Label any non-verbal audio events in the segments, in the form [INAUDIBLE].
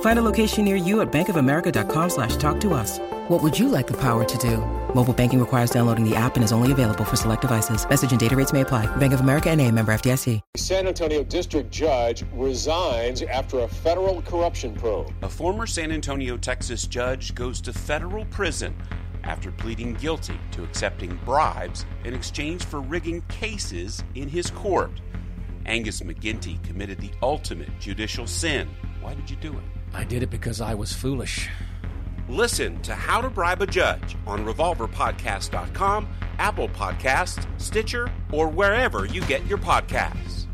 Find a location near you at bankofamerica.com slash talk to us. What would you like the power to do? Mobile banking requires downloading the app and is only available for select devices. Message and data rates may apply. Bank of America and a member FDIC. San Antonio district judge resigns after a federal corruption probe. A former San Antonio, Texas judge goes to federal prison after pleading guilty to accepting bribes in exchange for rigging cases in his court. Angus McGinty committed the ultimate judicial sin. Why did you do it? I did it because I was foolish. Listen to How to Bribe a Judge on RevolverPodcast.com, Apple Podcasts, Stitcher, or wherever you get your podcasts.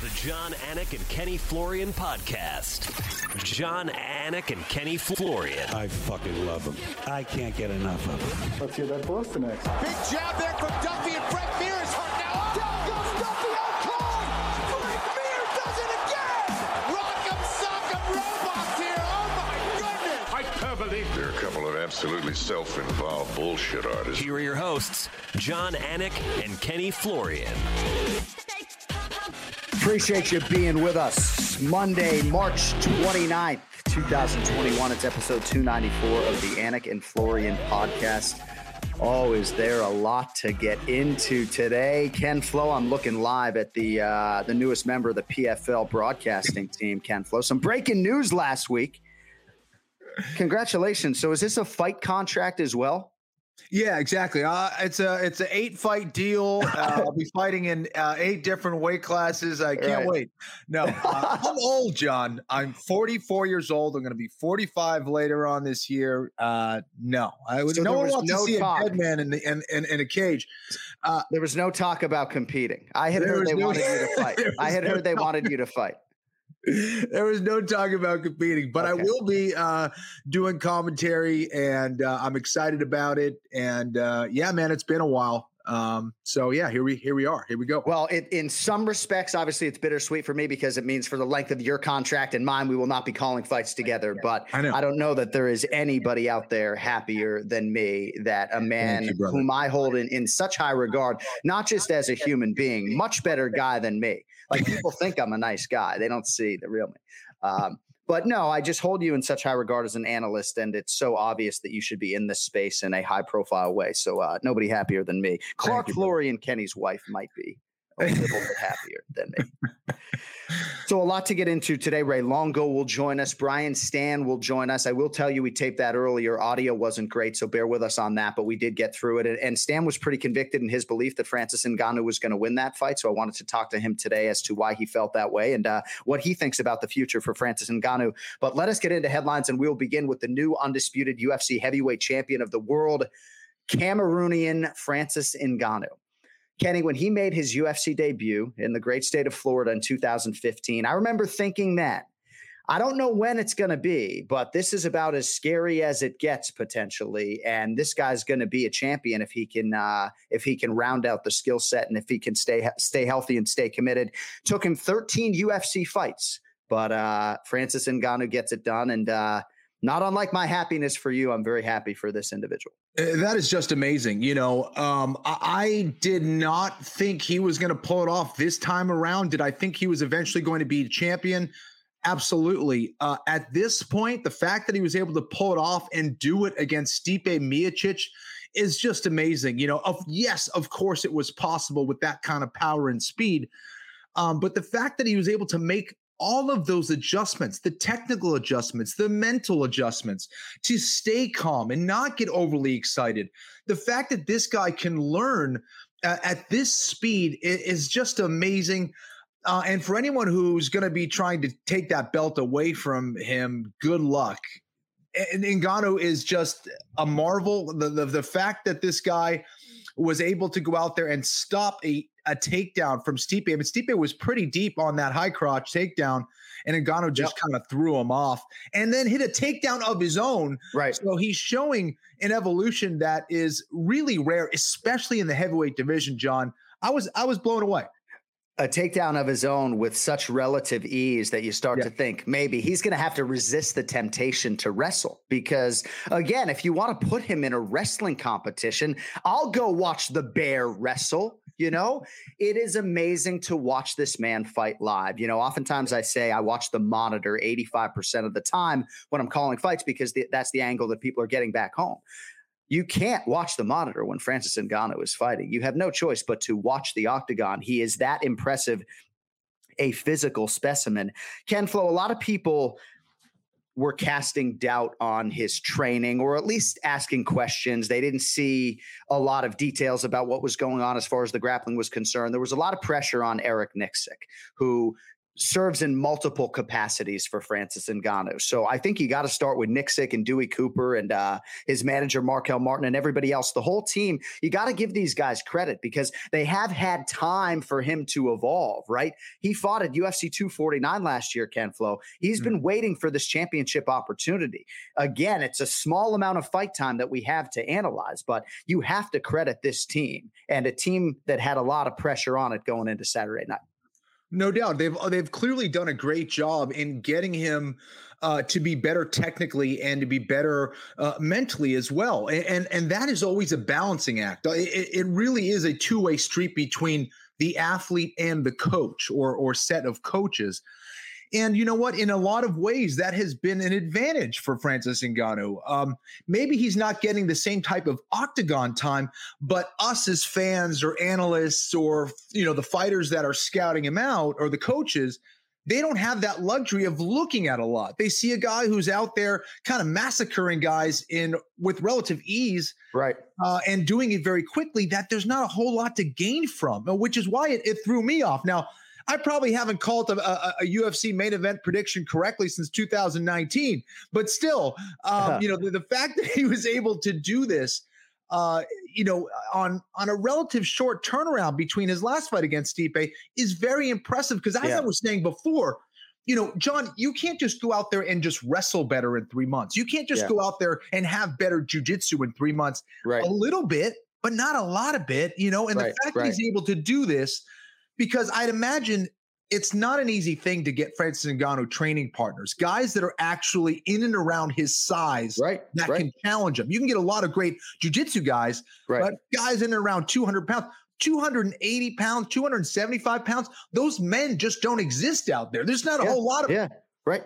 The Jon Anik and Kenny Florian podcast. Jon Anik and Kenny Florian. I fucking love them. I can't get enough of them. Let's hear that Boston next. Big jab there from Duffy and Frank Mir is now. Down are a couple of absolutely self-involved bullshit artist. Here are your hosts, Jon Anik and Kenny Florian. Appreciate you being with us. Monday, March 29th, 2021. It's episode 294 of the Anik and Florian podcast. Oh, is there a lot to get into today? Ken Flo, I'm looking live at the uh, the newest member of the PFL broadcasting team, Ken Flo. Some breaking news last week. Congratulations. So is this a fight contract as well? Yeah, exactly. Uh, it's a it's an eight fight deal. Uh, I'll be fighting in uh, eight different weight classes. I [LAUGHS] can't Right. wait. No, uh, [LAUGHS] I'm old, Jon. I'm 44 years old. I'm going to be 45 later on this year. Uh, no, I would. So no one wants no to see talk. a dead man in the in, in, in a cage. Uh, There was no talk about competing. I had There heard they no- wanted you to [LAUGHS] fight. I had no heard they talk. wanted you to fight. [LAUGHS] there was no talk about competing, but I will be uh, doing commentary, and uh, I'm excited about it. And uh, yeah, man, it's been a while. Um, so yeah, here we here we are. Here we go. Well, it, in some respects, obviously, it's bittersweet for me because it means for the length of your contract and mine, we will not be calling fights together. But I know. don't know that there is anybody out there happier than me that a man you, whom I hold in, in such high regard, not just as a human being, much better guy than me. Like people think I'm a nice guy, they don't see the real me. Um, but no, I just hold you in such high regard as an analyst, and it's so obvious that you should be in this space in a high profile way. So uh, nobody happier than me. Clark you. Florian Kenny's wife might be a little bit happier than me. So a lot to get into today. Ray Longo will join us. Brian Stann will join us. I will tell you, we taped that earlier. Audio wasn't great, so bear with us on that, but we did get through it. And, Stann was pretty convicted in his belief that Francis Ngannou was going to win that fight. So I wanted to talk to him today as to why he felt that way and uh, what he thinks about the future for Francis Ngannou. But let us get into headlines, and we'll begin with the new undisputed UFC heavyweight champion of the world, Cameroonian Francis Ngannou. Kenny, when he made his UFC debut in the great state of Florida in 2015, I remember thinking that. I don't know when it's going to be, but this is about as scary as it gets potentially. And this guy's going to be a champion if he can uh, if he can round out the skill set and if he can stay stay healthy and stay committed. Took him 13 UFC fights, but uh, Francis Ngannou gets it done. And uh, not unlike my happiness for you, I'm very happy for this individual. That is just amazing. You know, um, I, I, did not think he was going to pull it off this time around. Did I think he was eventually going to be champion? Absolutely. Uh, at this point, the fact that he was able to pull it off and do it against Stipe Miocic is just amazing. You know, of yes, of course, it was possible with that kind of power and speed. Um, but the fact that he was able to make all of those adjustments, the technical adjustments, the mental adjustments to stay calm and not get overly excited. The fact that this guy can learn uh, at this speed is just amazing. Uh, and for anyone who's going to be trying to take that belt away from him, good luck. And Ngannou is just a marvel. The, the, the fact that this guy was able to go out there and stop a a takedown from Stipe. I mean, Stipe was pretty deep on that high crotch takedown, and Ngannou just yep. kind of threw him off, and then hit a takedown of his own. Right. So he's showing an evolution that is really rare, especially in the heavyweight division. Jon, I was I was blown away a takedown of his own with such relative ease that you start yeah. to think maybe he's going to have to resist the temptation to wrestle. Because again, if you want to put him in a wrestling competition, I'll go watch the bear wrestle. You know, it is amazing to watch this man fight live. You know, oftentimes I say I watch the monitor 85% of the time when I'm calling fights because the, that's the angle that people are getting back home. You can't watch the monitor when Francis Ngannou is fighting. You have no choice but to watch the octagon. He is that impressive, a physical specimen. Ken Flo, a lot of people were casting doubt on his training or at least asking questions. They didn't see a lot of details about what was going on as far as the grappling was concerned. There was a lot of pressure on Eric Nicksick, who serves in multiple capacities for Francis Ngannou. So I think you got to start with Nicksick and Dewey Cooper and uh, his manager Marquel Martin and everybody else. The whole team. You got to give these guys credit because they have had time for him to evolve. Right? He fought at UFC 249 last year. Ken Flo. He's mm-hmm. been waiting for this championship opportunity. Again, it's a small amount of fight time that we have to analyze, but you have to credit this team and a team that had a lot of pressure on it going into Saturday night. No doubt, they've uh, they've clearly done a great job in getting him uh, to be better technically and to be better uh, mentally as well. And, and, and that is always a balancing act. Uh, it, it really is a two way street between the athlete and the coach or or set of coaches. And you know what? In a lot of ways, that has been an advantage for Francis Ngannou. Um, maybe he's not getting the same type of octagon time, but us as fans or analysts or you know the fighters that are scouting him out or the coaches, they don't have that luxury of looking at a lot. They see a guy who's out there kind of massacring guys in with relative ease, right, uh, and doing it very quickly. That there's not a whole lot to gain from, which is why it, it threw me off. Now I probably haven't called a, a, a, UFC main event prediction correctly since 2019, but still, um, you know, the, the, fact [LAUGHS] that he was able to do this, uh, you know, on on a relative short turnaround between his last fight against Stipe is very impressive. Because as yeah. I was saying before, you know, Jon, you can't just go out there and just wrestle better in three months. You can't just yeah. go out there and have better jujitsu in three months. Right. A little bit, but not a lot of bit, you know. And right. the fact right. that he's able to do this because I'd imagine it's not an easy thing to get Francis Ngannou training partners, guys that are actually in and around his size right, that right. can challenge him. You can get a lot of great jujitsu guys, right. but guys in and around 200 pounds, 280 pounds, 275 pounds, those men just don't exist out there. There's not a yeah, whole lot of Yeah, right.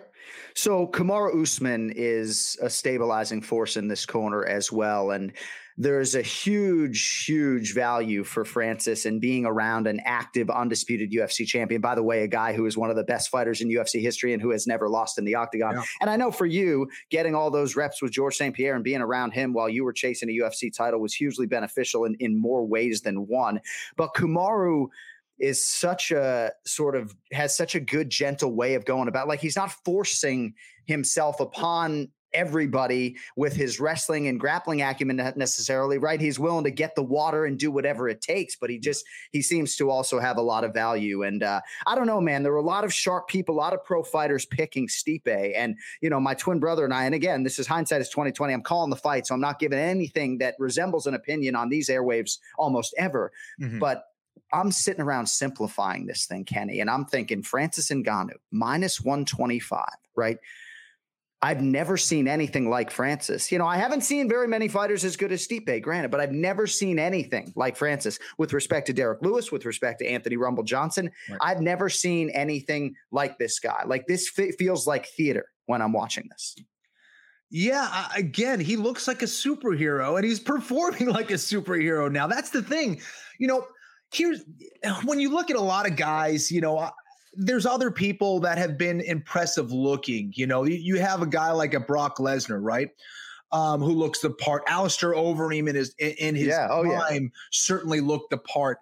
So Kamaru Usman is a stabilizing force in this corner as well. And there's a huge, huge value for Francis in being around an active, undisputed UFC champion. By the way, a guy who is one of the best fighters in UFC history and who has never lost in the octagon. Yeah. And I know for you, getting all those reps with Georges St. Pierre and being around him while you were chasing a UFC title was hugely beneficial in, in more ways than one. But Kamaru is such a sort of has such a good gentle way of going about like he's not forcing himself upon everybody with his wrestling and grappling acumen necessarily, right? He's willing to get the water and do whatever it takes, but he just he seems to also have a lot of value. And uh, I don't know, man. There were a lot of sharp people, a lot of pro fighters picking Stipe, and you know, my twin brother and I. And again, this is hindsight is twenty twenty. I'm calling the fight, so I'm not giving anything that resembles an opinion on these airwaves almost ever. Mm-hmm. But I'm sitting around simplifying this thing, Kenny, and I'm thinking Francis Ngannou minus 125, right? I've never seen anything like Francis. You know, I haven't seen very many fighters as good as Stipe, granted, but I've never seen anything like Francis with respect to Derrick Lewis, with respect to Anthony Rumble Johnson. Right. I've never seen anything like this guy. Like this f- feels like theater when I'm watching this. Yeah, again, he looks like a superhero and he's [LAUGHS] performing like a superhero now. That's the thing. You know, here's when you look at a lot of guys, you know, there's other people that have been impressive looking. You know, you, have a guy like a Brock Lesnar, right? Um, who looks the part. Alistair Overeem in his in his yeah, oh, time yeah. certainly looked the part.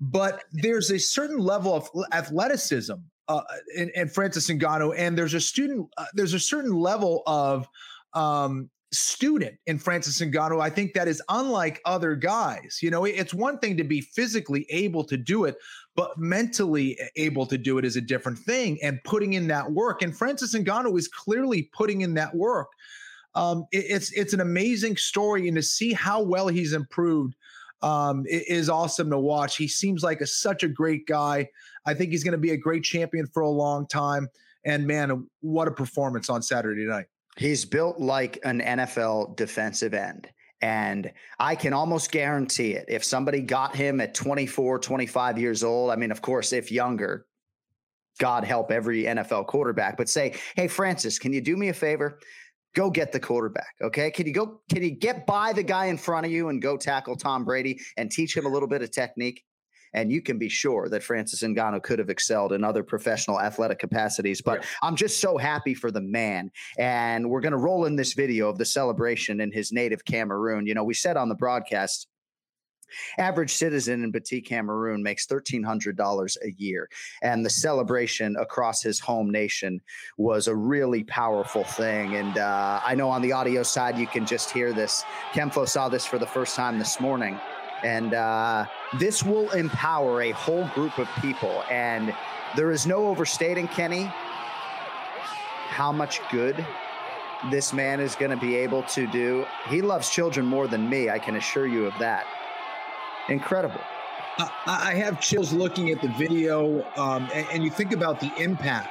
But there's a certain level of athleticism uh, in, in Francis Ngannou, and there's a student. Uh, there's a certain level of um, student in Francis Ngannou. I think that is unlike other guys. You know, it's one thing to be physically able to do it, but mentally able to do it is a different thing. And putting in that work, and Francis Ngannou is clearly putting in that work. Um, it, it's it's an amazing story, and to see how well he's improved um, is awesome to watch. He seems like a, such a great guy. I think he's going to be a great champion for a long time. And man, what a performance on Saturday night. He's built like an NFL defensive end. And I can almost guarantee it. If somebody got him at 24, 25 years old, I mean, of course, if younger, God help every NFL quarterback, but say, hey, Francis, can you do me a favor? Go get the quarterback. Okay. Can you go, can you get by the guy in front of you and go tackle Tom Brady and teach him a little bit of technique? And you can be sure that Francis Ngannou could have excelled in other professional athletic capacities. But yeah. I'm just so happy for the man. And we're going to roll in this video of the celebration in his native Cameroon. You know, we said on the broadcast, Average citizen in Petit Cameroon makes $1,300 a year. And the celebration across his home nation was a really powerful thing. And uh, I know on the audio side, you can just hear this. Ken Flo saw this for the first time this morning. And uh, this will empower a whole group of people. And there is no overstating, Kenny, how much good this man is going to be able to do. He loves children more than me, I can assure you of that. Incredible. I have chills looking at the video, um, and, and, you think about the impact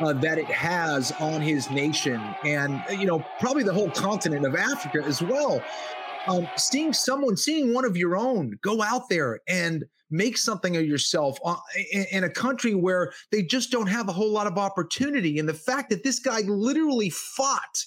uh, that it has on his nation, and you know probably the whole continent of Africa as well um, seeing someone, seeing one of your own go out there and make something of yourself uh, in, in, a country where they just don't have a whole lot of opportunity. And the fact that this guy literally fought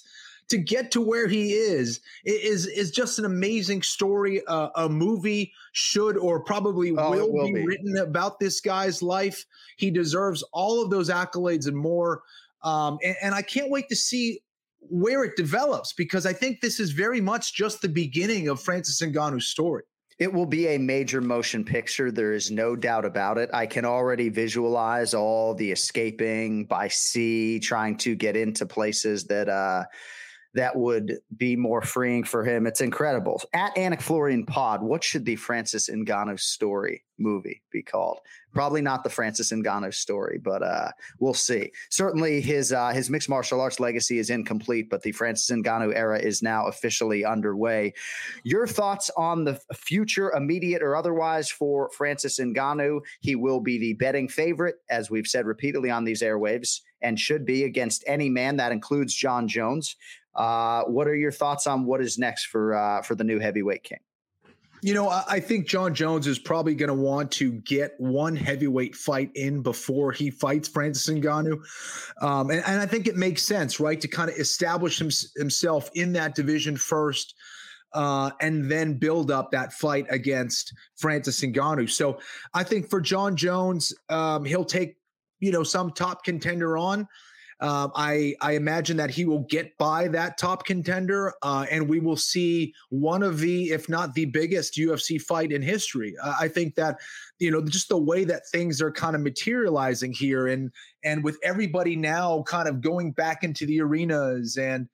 to get to where he is is is just an amazing story. Uh, a movie should or probably oh, will, will, be, be written about this guy's life. He deserves all of those accolades and more. Um, and, and I can't wait to see where it develops because I think this is very much just the beginning of Francis Ngannou's story. It will be a major motion picture. There is no doubt about it. I can already visualize all the escaping by sea, trying to get into places that uh, that would be more freeing for him. It's incredible. At Anik Florian Pod, what should the Francis Ngannou story movie be called? Probably not the Francis Ngannou story, but uh, we'll see. Certainly, his uh, his mixed martial arts legacy is incomplete, but the Francis Ngannou era is now officially underway. Your thoughts on the future, immediate or otherwise, for Francis Ngannou? He will be the betting favorite, as we've said repeatedly on these airwaves, and should be against any man. That includes Jon Jones. Uh, what are your thoughts on what is next for uh, for the new heavyweight king? You know, I think Jon Jones is probably going to want to get one heavyweight fight in before he fights Francis Ngannou, um, and, and, I think it makes sense, right, to kind of establish him, himself in that division first, uh, and then build up that fight against Francis Ngannou. So I think for Jon Jones, um, he'll take you know some top contender on. Um, I I imagine that he will get by that top contender, uh, and we will see one of the, if not the biggest UFC fight in history. Uh, I think that you know just the way that things are kind of materializing here, and and with everybody now kind of going back into the arenas and.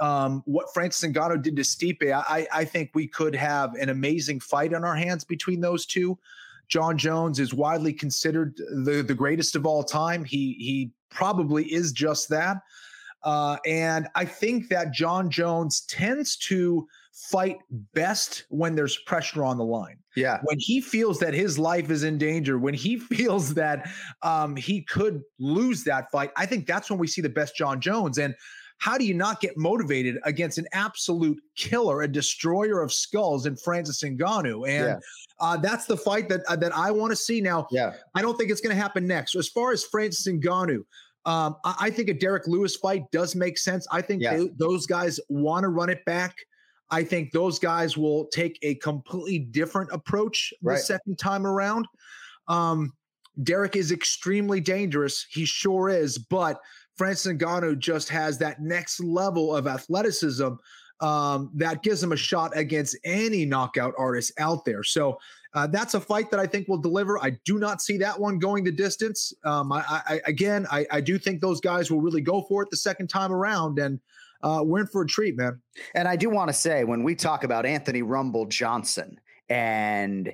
Um, what Francis Ngannou did to Stipe, I, I think we could have an amazing fight on our hands between those two. Jon Jones is widely considered the, the greatest of all time. He he probably is just that. Uh, and I think that Jon Jones tends to fight best when there's pressure on the line. Yeah. When he feels that his life is in danger, when he [LAUGHS] feels that um, he could lose that fight, I think that's when we see the best Jon Jones. And how do you not get motivated against an absolute killer, a destroyer of skulls in Francis Ngannou? And yeah. uh, that's the fight that uh, that I want to see. Now, yeah. I don't think it's going to happen next. So as far as Francis Ngannou, um, I, I, think a Derrick Lewis fight does make sense. I think yeah. they, those guys want to run it back. I think those guys will take a completely different approach right. the second time around. Um, Derrick is extremely dangerous. He sure is, but Francis Ngannou just has that next level of athleticism um, that gives him a shot against any knockout artist out there. So uh, that's a fight that I think will deliver. I do not see that one going the distance. Um, I, I, again, I, I, do think those guys will really go for it the second time around, and uh, we're in for a treat, man. And I do want to say when we talk about Anthony Rumble Johnson and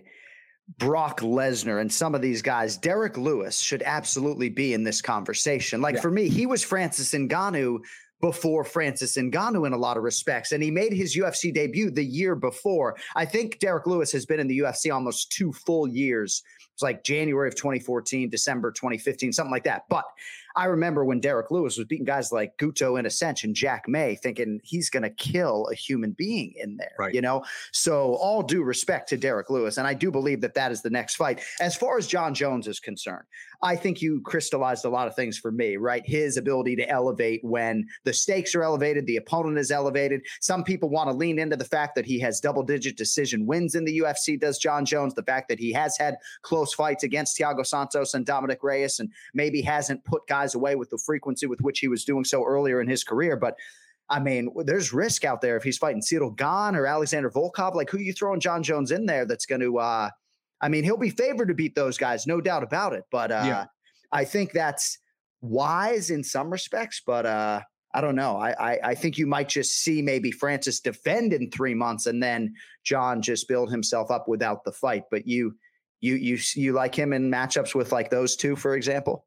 Brock Lesnar and some of these guys, Derrick Lewis should absolutely be in this conversation. Like yeah. for me, he was Francis Ngannou before Francis Ngannou in a lot of respects. And he made his UFC debut the year before. I think Derrick Lewis has been in the UFC almost two full years. It's like January of 2014, December 2015, something like that. But I remember when Derrick Lewis was beating guys like Guto and Jack May, thinking he's going to kill a human being in there. Right. You know, so all due respect to Derrick Lewis, and I do believe that that is the next fight. As far as Jon Jones is concerned, I think you crystallized a lot of things for me. Right, his ability to elevate when the stakes are elevated, the opponent is elevated. Some people want to lean into the fact that he has double-digit decision wins in the UFC. Does John Jones? The fact that he has had close fights against Thiago Santos and Dominick Reyes, and maybe hasn't put guys away with the frequency with which he was doing so earlier in his career. But I mean, there's risk out there if he's fighting Ciryl Gane or Alexander Volkov. Like, who you throwing Jon Jones in there that's going to, uh, I mean, he'll be favored to beat those guys, no doubt about it. But uh, yeah. I think that's wise in some respects. But uh, I don't know. I, I, I think you might just see maybe Francis defend in three months and then Jon just build himself up without the fight. But you you you you like him in matchups with like those two, for example.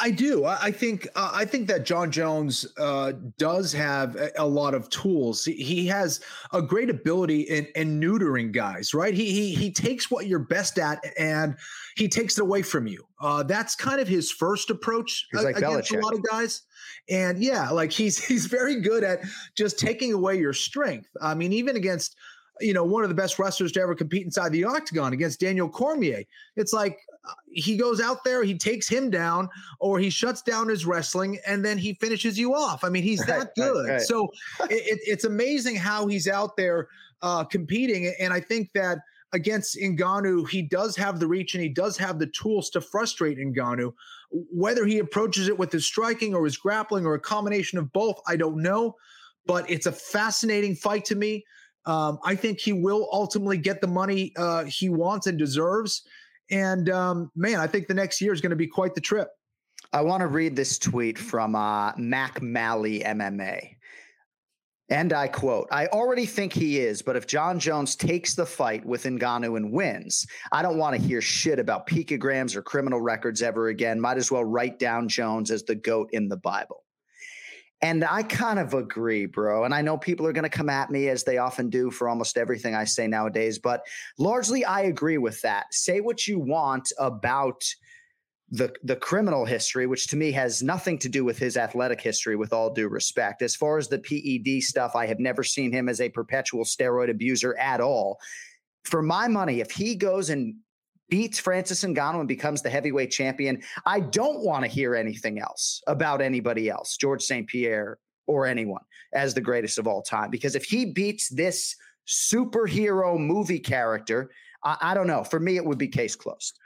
I do. I think. Uh, I think that Jon Jones uh, does have a, a, lot of tools. He, he, has a great ability in, in neutering guys. Right. He, he he takes what you're best at and he takes it away from you. Uh, that's kind of his first approach like against Belichick. a lot of guys. And yeah, like he's [LAUGHS] he's very good at just taking away your strength. I mean, even against you know, one of the best wrestlers to ever compete inside the octagon against Daniel Cormier. It's like uh, he goes out there, he takes him down, or he shuts down his wrestling, and then he finishes you off. I mean, he's [LAUGHS] that good. Right, right. So it, it's amazing how he's out there uh, competing. And I think that against Ngannou, he does have the reach and he does have the tools to frustrate Ngannou. Whether he approaches it with his striking or his grappling or a combination of both, I don't know. But it's a fascinating fight to me. Um, I think he will ultimately get the money uh, he wants and deserves. And um, man, I think the next year is going to be quite the trip. I want to read this tweet from uh, Mac Malley MMA. And I quote, I already think he is, but if Jon Jones takes the fight with Ngannou and wins, I don't want to hear shit about picograms or criminal records ever again. Might as well write down Jones as the GOAT in the Bible. And I kind of agree, bro. And I know people are going to come at me as they often do for almost everything I say nowadays, but largely I agree with that. Say what you want about the the criminal history, which to me has nothing to do with his athletic history, with all due respect. As far as the PED stuff, I have never seen him as a perpetual steroid abuser at all. For my money, if he goes and beats Francis Ngannou and becomes the heavyweight champion, I don't want to hear anything else about anybody else, Georges St. Pierre or anyone, as the greatest of all time. Because if he beats this superhero movie character, I, I don't know. For me, it would be case closed.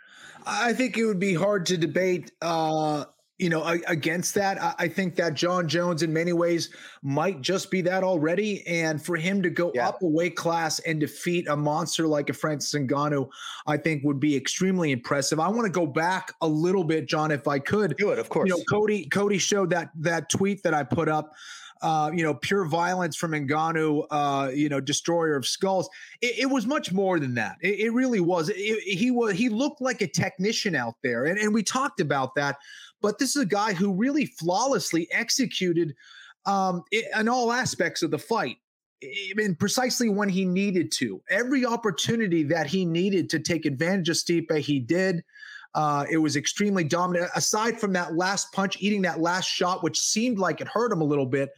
I think it would be hard to debate uh, you know, against that, I think that Jon Jones, in many ways, might just be that already. And for him to go yeah. up a weight class and defeat a monster like a Francis Ngannou, I think would be extremely impressive. I want to go back a little bit, Jon, if I could. Do it, of course. You know, Cody, Cody showed that that tweet that I put up. Uh, you know, pure violence from Ngannou, uh, you know, destroyer of skulls. It, it was much more than that. It, it really was. It, he was. He looked like a technician out there, and, and we talked about that but this is a guy who really flawlessly executed um, in all aspects of the fight and precisely when he needed to. Every opportunity that he needed to take advantage of Stipe, he did. Uh, it was extremely dominant. Aside from that last punch, eating that last shot, which seemed like it hurt him a little bit,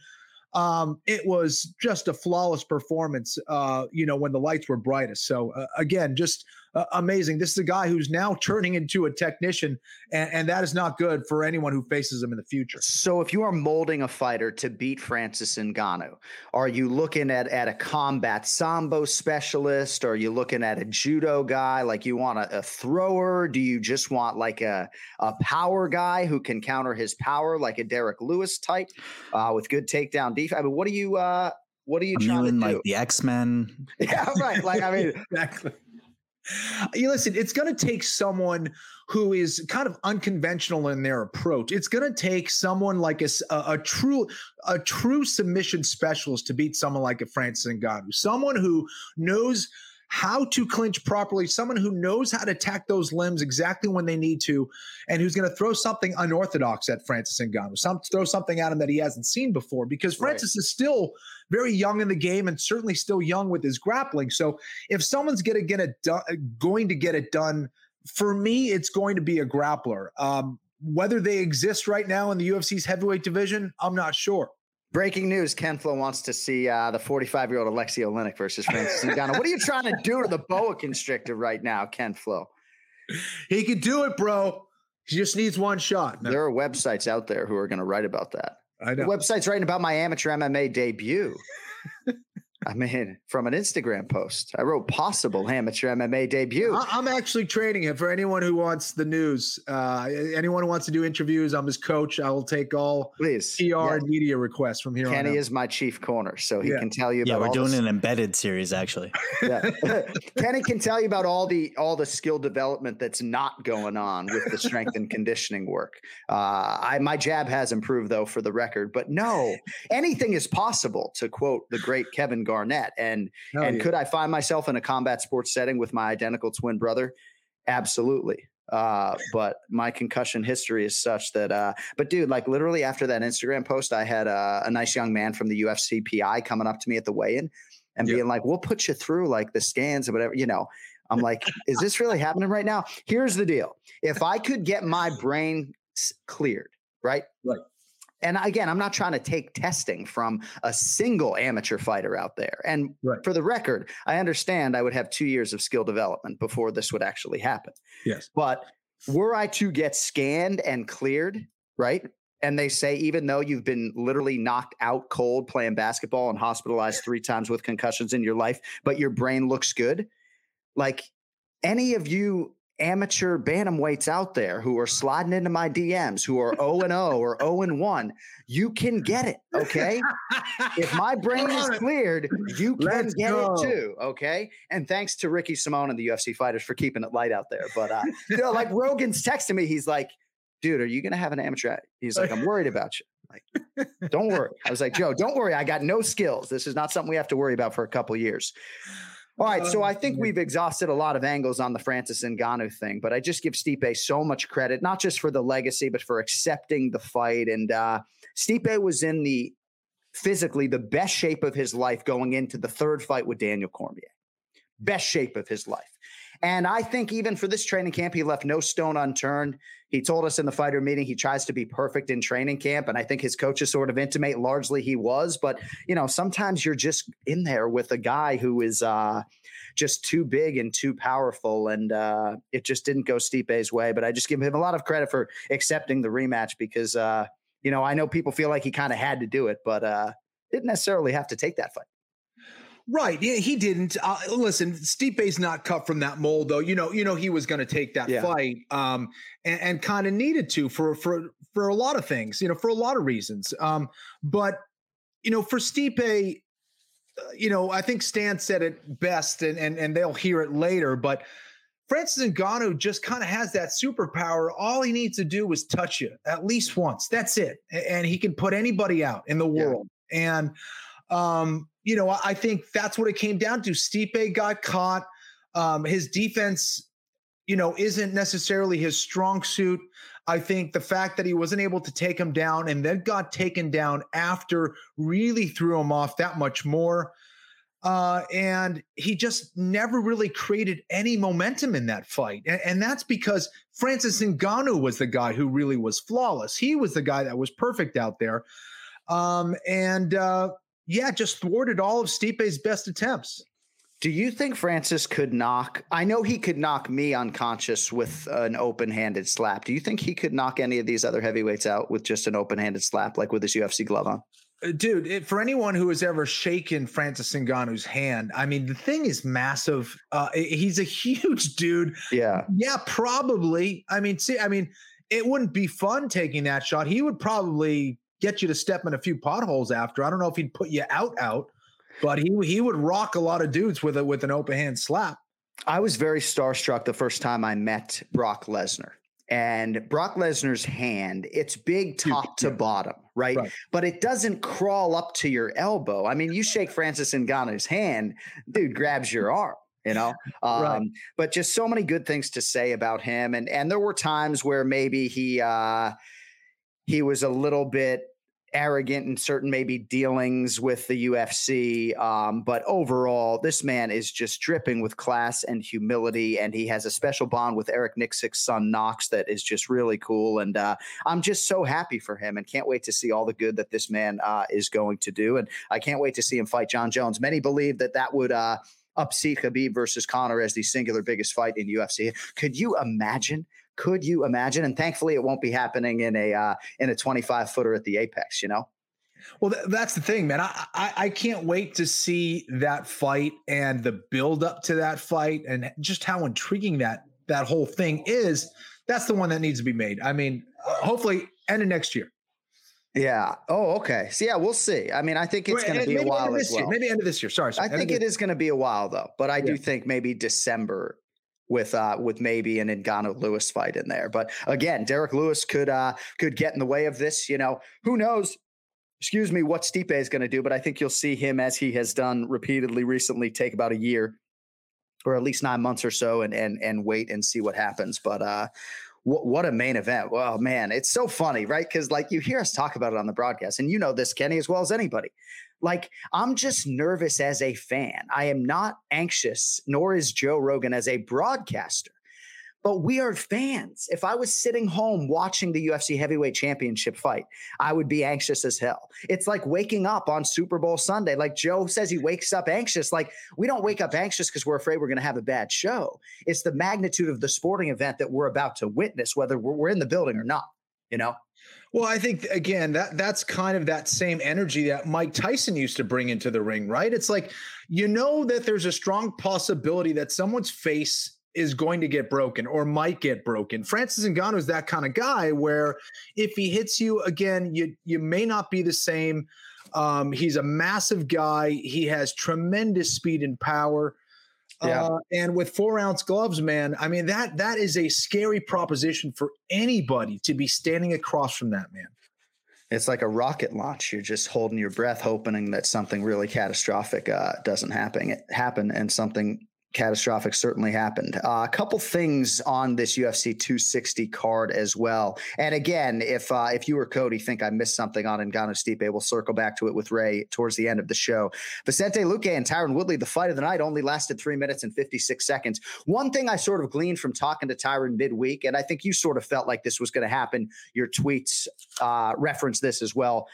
um, it was just a flawless performance. Uh, you know, when the lights were brightest. So uh, again, just uh, amazing. This is a guy who's now turning into a technician, and, and, that is not good for anyone who faces him in the future. So, if you are molding a fighter to beat Francis Ngannou, are you looking at at a combat sambo specialist? Or are you looking at a judo guy? Like you want a, a thrower? Do you just want like a a power guy who can counter his power, like a Derrick Lewis type, uh, with good takedown defense? I mean, what do you? Uh, what are you trying to do? Like the X Men. [LAUGHS] Yeah, right. Like I mean, [LAUGHS] exactly. You listen, it's going to take someone who is kind of unconventional in their approach. It's going to take someone like a, a, a, true a true submission specialist to beat someone like a Francis Ngannou, someone who knows how to clinch properly, someone who knows how to attack those limbs exactly when they need to, and who's going to throw something unorthodox at Francis Ngannou, some throw something at him that he hasn't seen before, because Francis right. is still very young in the game and certainly still young with his grappling. So if someone's going to get it done, going to get it done, for me, it's going to be a grappler. Um, whether they exist right now in the UFC's heavyweight division, I'm not sure. Breaking news: Ken Flo wants to see uh, the 45 year old Alexi Oleinik versus Francis Ngannou. what are you trying to do to the boa constrictor right now, Ken Flo? He could do it, bro. He just needs one shot. There are websites out there who are going to write about that. I know. The website's writing about my amateur MMA debut. [LAUGHS] I mean, from an Instagram post, I wrote possible amateur MMA debut. I'm actually training him for anyone who wants the news. Uh, anyone who wants to do interviews, I'm his coach. I will take all please PR yeah. and media requests from here Kenny on. Kenny is my chief corner, so he yeah. can tell you. Yeah, we're doing an embedded series actually. [LAUGHS] Yeah, [LAUGHS] [LAUGHS] Kenny can tell you about all the all the skill development that's not going on with the strength and conditioning work. Uh, I my jab has improved though, for the record, but no, anything is possible. To quote the great Kevin. Garnett. And Hell and yeah. could I find myself in a combat sports setting with my identical twin brother? Absolutely. Uh, but my concussion history is such that, uh, but dude, like literally after that Instagram post, I had a, a nice young man from the UFC PI coming up to me at the weigh-in and yep. being like, "We'll put you through like the scans or whatever." You know, I'm like, "Is this really happening right now?" Here's the deal: if I could get my brain cleared, right, right, and again, I'm not trying to take testing from a single amateur fighter out there. And right. for the record, I understand I would have two years of skill development before this would actually happen. Yes. But were I to get scanned and cleared, right? And they say, even though you've been literally knocked out cold playing basketball and hospitalized three times with concussions in your life, but your brain looks good, like any of you amateur bantamweights out there who are sliding into my DMs who are 0 and 0 or 0 and 1, you can get it. Okay. if my brain is cleared, you can Let's get go. it too. Okay. And thanks to Ricky Simone and the UFC fighters for keeping it light out there. But uh, you know, like Rogan's texting me, he's like, dude, are you going to have an amateur? He's like, I'm worried about you. Like, don't worry. I was like, Joe, don't worry. I got no skills. This is not something we have to worry about for a couple years. All right, so I think we've exhausted a lot of angles on the Francis Ngannou thing, but I just give Stipe so much credit, not just for the legacy, but for accepting the fight. And uh, Stipe was in the physically the best shape of his life going into the third fight with Daniel Cormier. Best shape of his life. And I think even for this training camp, he left no stone unturned. He told us in the fighter meeting he tries to be perfect in training camp. And I think his coaches sort of intimate largely he was. But, you know, sometimes you're just in there with a guy who is uh, just too big and too powerful. And uh, it just didn't go Stipe's way. But I just give him a lot of credit for accepting the rematch because, uh, you know, I know people feel like he kind of had to do it, but uh, didn't necessarily have to take that fight. Right. Yeah, he didn't. Uh, listen, Stipe's not cut from that mold, though. You know, you know he was going to take that yeah. fight, um, and, and kind of needed to for for for a lot of things. You know, for a lot of reasons. Um, but you know, for Stipe, uh, you know, I think Stann said it best, and and and they'll hear it later, but. Francis Ngannou just kind of has that superpower. All he needs to do is touch you at least once. That's it, and he can put anybody out in the world. Yeah. And um, you know, I think that's what it came down to. Stipe got caught. Um, his defense, you know, isn't necessarily his strong suit. I think the fact that he wasn't able to take him down and then got taken down after really threw him off that much more. Uh, and he just never really created any momentum in that fight. And, and, that's because Francis Ngannou was the guy who really was flawless. He was the guy that was perfect out there. Um, and uh, yeah, just thwarted all of Stipe's best attempts. Do you think Francis could knock? I know he could knock me unconscious with an open-handed slap. Do you think he could knock any of these other heavyweights out with just an open-handed slap, like with his UFC glove on? Uh, dude, it, for anyone who has ever shaken Francis Ngannou's hand, I mean, the thing is massive. Uh, he's a [LAUGHS] huge dude. Yeah. Yeah, probably. I mean, see, I mean, it wouldn't be fun taking that shot. He would probably get you to step in a few potholes after. I don't know if he'd put you out out, but he he would rock a lot of dudes with a with an open hand slap. I was very starstruck the first time I met Brock Lesnar. And Brock Lesnar's hand, it's big top to bottom, right? right? But it doesn't crawl up to your elbow. I mean, you shake Francis Ngannou's hand, dude grabs your arm you know [LAUGHS] um, right. but just so many good things to say about him and and there were times where maybe he uh he was a little bit arrogant in certain maybe dealings with the UFC. Um, but overall, this man is just dripping with class and humility, and he has a special bond with Eric Nicksick's son Knox that is just really cool. And uh, I'm just so happy for him, and can't wait to see all the good that this man uh, is going to do. And I can't wait to see him fight Jon Jones. Many believe that that would. Uh, upseat Khabib versus Conor as the singular biggest fight in UFC. Could you imagine could you imagine? And thankfully, it won't be happening in a uh, in a 25 footer at the apex. You know. Well, th- that's the thing, man. I, I, I can't wait to see that fight and the build up to that fight and just how intriguing that that whole thing is. That's the one that needs to be made. I mean, hopefully, end of next year. Yeah. Oh, okay. So yeah, we'll see. I mean, I think it's going to be a while as well. Year, maybe end of this year. Sorry. sorry I think it is going to be a while though, but I yeah. do think maybe December with uh with maybe an Ngannou Lewis fight in there. But again, Derrick Lewis could uh could get in the way of this. You know, who knows? Excuse me, what Stipe is going to do, but I think you'll see him as he has done repeatedly recently take about a year or at least nine months or so and and and wait and see what happens. But uh what, what a main event. Well, man, it's so funny, right? Because like you hear us talk about it on the broadcast, and you know this, Kenny, as well as anybody. Like, I'm just nervous as a fan. I am not anxious, nor is Joe Rogan as a broadcaster. But we are fans. If I was sitting home watching the UFC heavyweight championship fight, I would be anxious as hell. It's like waking up on Super Bowl Sunday. Like Joe says, he wakes up anxious. Like we don't wake up anxious because we're afraid we're going to have a bad show. It's the magnitude of the sporting event that we're about to witness, whether we're in the building or not, you know? Well, I think again that that's kind of that same energy that Mike Tyson used to bring into the ring, right? It's like you know that there's a strong possibility that someone's face is going to get broken or might get broken. Francis Ngannou is that kind of guy where if he hits you again, you you may not be the same. Um, he's a massive guy. He has tremendous speed and power. Yeah. Uh, and with four ounce gloves, man, I mean that that is a scary proposition for anybody to be standing across from that man. It's like a rocket launch. You're just holding your breath, hoping that something really catastrophic uh, doesn't happen. It Happen, and something catastrophic certainly happened. Uh, a couple things on this UFC 260 card as well. And again, if uh, if you or Cody think I missed something on Ngannou Stipe, we'll circle back to it with Ray towards the end of the show. Vicente Luque and Tyron Woodley, the fight of the night, only lasted three minutes and 56 seconds. One thing I sort of gleaned from talking to Tyron midweek, and I think you sort of felt like this was going to happen. Your tweets uh, reference this as well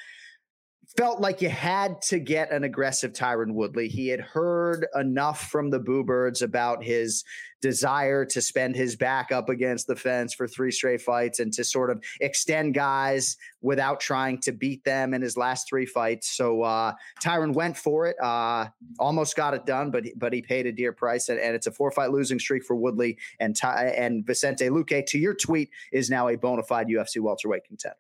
felt like you had to get an aggressive Tyron Woodley. He had heard enough from the Boo Birds about his desire to spend his back up against the fence for three straight fights and to sort of extend guys without trying to beat them in his last three fights. So uh, Tyron went for it, uh, almost got it done, but but he paid a dear price, and, and it's a four fight losing streak for Woodley and Ty, and Vicente Luque. To your tweet, is now a bona fide UFC welterweight contender.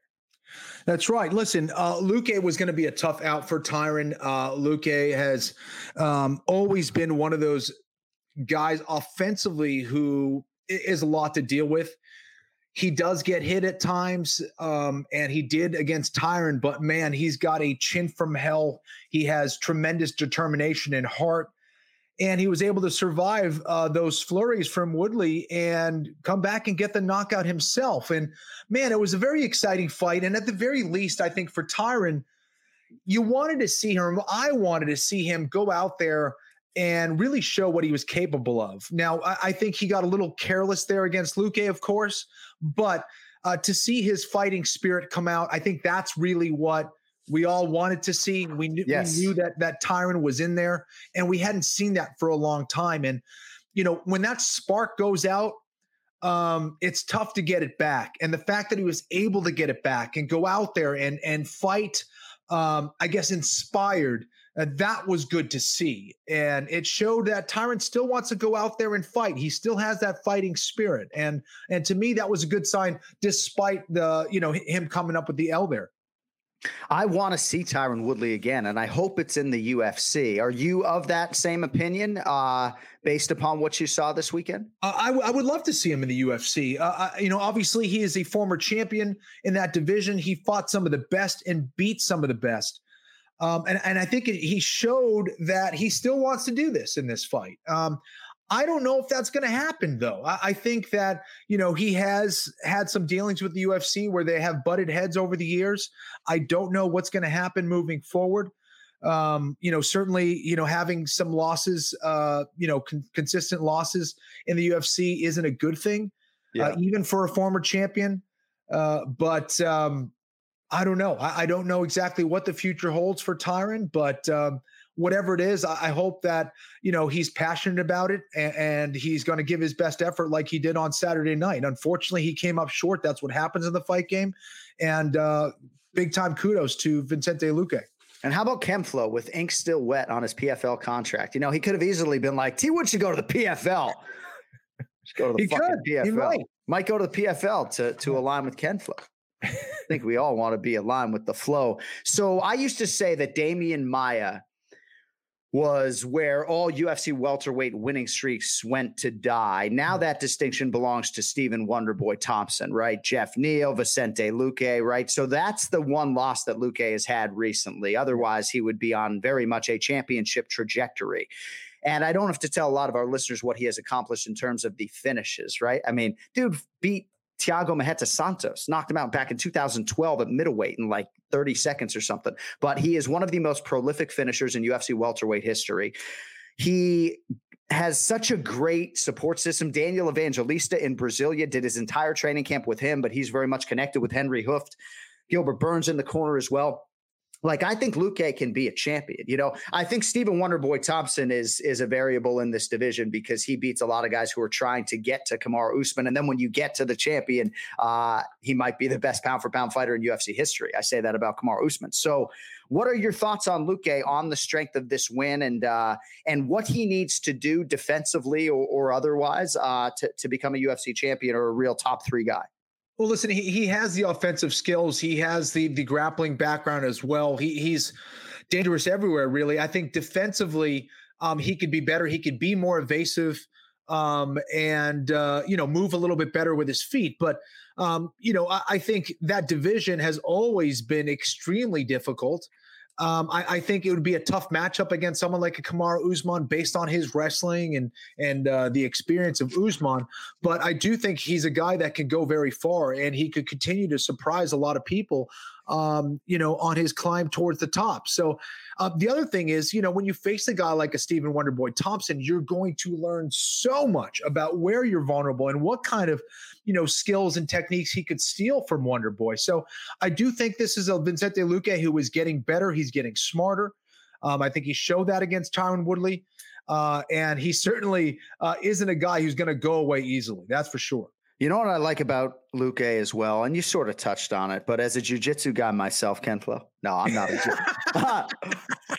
That's right. Listen, uh, Luque was going to be a tough out for Tyron. Uh, Luque has um, always been one of those guys offensively who is a lot to deal with. He does get hit at times, um, and he did against Tyron, but man, he's got a chin from hell. He has tremendous determination and heart and he was able to survive uh, those flurries from Woodley and come back and get the knockout himself. And man, it was a very exciting fight. And at the very least, I think for Tyron, you wanted to see him. I wanted to see him go out there and really show what he was capable of. Now, I, I think he got a little careless there against Luque, of course, but uh, to see his fighting spirit come out, I think that's really what we all wanted to see. We knew, Yes. we knew that that Tyron was in there, and we hadn't seen that for a long time. And you know, when that spark goes out, um, it's tough to get it back. And the fact that he was able to get it back and go out there and and fight, um, I guess, inspired. Uh, that was good to see, and it showed that Tyron still wants to go out there and fight. He still has that fighting spirit, and and to me, that was a good sign, despite the you know him coming up with the L there. I want to see Tyron Woodley again, and I hope it's in the UFC. Are you of that same opinion, uh, based upon what you saw this weekend? Uh, I, w- I would love to see him in the UFC. Uh, I- you know, obviously he is a former champion in that division. He fought some of the best and beat some of the best. Um, and, and I think it, he showed that he still wants to do this in this fight. Um, I don't know if that's going to happen, though. I, I think that, you know, he has had some dealings with the UFC where they have butted heads over the years. I don't know what's going to happen moving forward. Um, you know, certainly, you know, having some losses, uh, you know, con- consistent losses in the UFC isn't a good thing, uh, even for a former champion. Uh, but um, I don't know. I, I don't know exactly what the future holds for Tyron, but um, whatever it is, I, I hope that you know he's passionate about it and, and he's going to give his best effort like he did on Saturday night. Unfortunately, he came up short. That's what happens in the fight game. And uh, big time kudos to Vicente Luque. And how about Ken Flo with ink still wet on his PFL contract? You know, he could have easily been like, T Wood should go to the PFL. Should go to the He fucking could. He PFL. might. might go to the PFL to to align with Ken Flo. [LAUGHS] I think we all want to be aligned with the flow. So I used to say that Demian Maia was where all UFC welterweight winning streaks went to die. Now mm-hmm. that distinction belongs to Stephen Wonderboy Thompson, right? Geoff Neal, Vicente Luque, right? So that's the one loss that Luque has had recently. Otherwise, he would be on very much a championship trajectory. And I don't have to tell a lot of our listeners what he has accomplished in terms of the finishes, right? I mean, dude beat Thiago Marreta Santos, knocked him out back in 2012 at middleweight in like 30 seconds or something. But he is one of the most prolific finishers in UFC welterweight history. He has such a great support system. Daniel Evangelista in Brasilia did his entire training camp with him, but he's very much connected with Henry Hooft. Gilbert Burns in the corner as well. Like I think Luque can be a champion. You know, I think Stephen Wonderboy Thompson is is a variable in this division because he beats a lot of guys who are trying to get to Kamaru Usman, and then when you get to the champion, uh, he might be the best pound for pound fighter in UFC history. I say that about Kamaru Usman. So, what are your thoughts on Luque on the strength of this win and uh, and what he needs to do defensively or, or otherwise uh, to to become a UFC champion or a real top three guy? Well, listen, he, he has the offensive skills. He has the the grappling background as well. He he's dangerous everywhere, really. I think defensively, um, he could be better. He could be more evasive, um, and uh, you know, move a little bit better with his feet. But um, you know, I, I think that division has always been extremely difficult. Um, I, I, think it would be a tough matchup against someone like a Kamaru Usman based on his wrestling and and uh, the experience of Usman. But I do think he's a guy that can go very far, and he could continue to surprise a lot of people. Um, you know, on his climb towards the top. So uh, the other thing is, you know, when you face a guy like a Stephen Wonderboy Thompson, you're going to learn so much about where you're vulnerable and what kind of, you know, skills and techniques he could steal from Wonderboy. So I do think this is a Vicente Luque who is getting better. He's getting smarter. Um, I think he showed that against Tyron Woodley. Uh, and he certainly uh, isn't a guy who's going to go away easily. That's for sure. You know what I like about Luque as well, and you sort of touched on it, but as a jujitsu guy myself, Ken Flo. No, I'm not a jiu- [LAUGHS]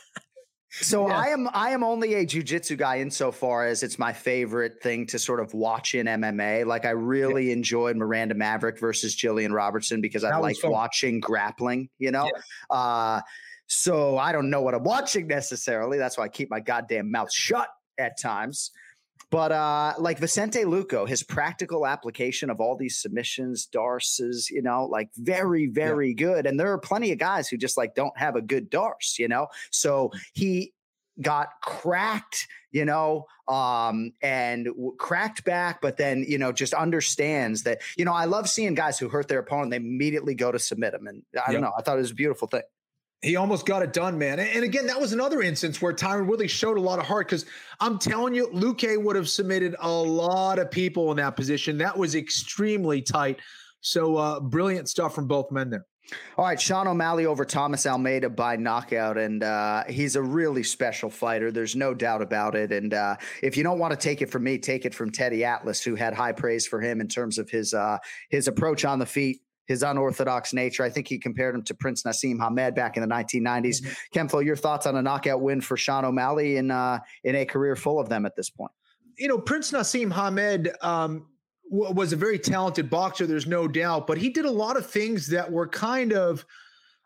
So yeah. I am I am only a jujitsu guy insofar as it's my favorite thing to sort of watch in MMA. Like I really yeah. enjoyed Miranda Maverick versus Jillian Robertson because I like watching grappling, you know? Yeah. Uh, so I don't know what I'm watching necessarily. That's why I keep my goddamn mouth shut at times. But uh, like Vicente Luque, his practical application of all these submissions, darces, you know, like very, very yeah. good. And there are plenty of guys who just like don't have a good darce, you know. So he got cracked, you know, um, and w- cracked back, but then you know just understands that. You know, I love seeing guys who hurt their opponent. They immediately go to submit them, and I don't know. I thought it was a beautiful thing. He almost got it done, man. And again, that was another instance where Tyron Woodley showed a lot of heart because I'm telling you, Luque would have submitted a lot of people in that position. That was extremely tight. So uh, brilliant stuff from both men there. All right, Sean O'Malley over Thomas Almeida by knockout, and uh, he's a really special fighter. There's no doubt about it. And uh, if you don't want to take it from me, take it from Teddy Atlas, who had high praise for him in terms of his uh, his approach on the feet, his unorthodox nature. I think he compared him to Prince Naseem Hamed back in the 1990s. mm mm your thoughts on a knockout win for Sean O'Malley in uh, in a career full of them at this point? You know, Prince Naseem Hamed. Um, was a very talented boxer, there's no doubt, but he did a lot of things that were kind of,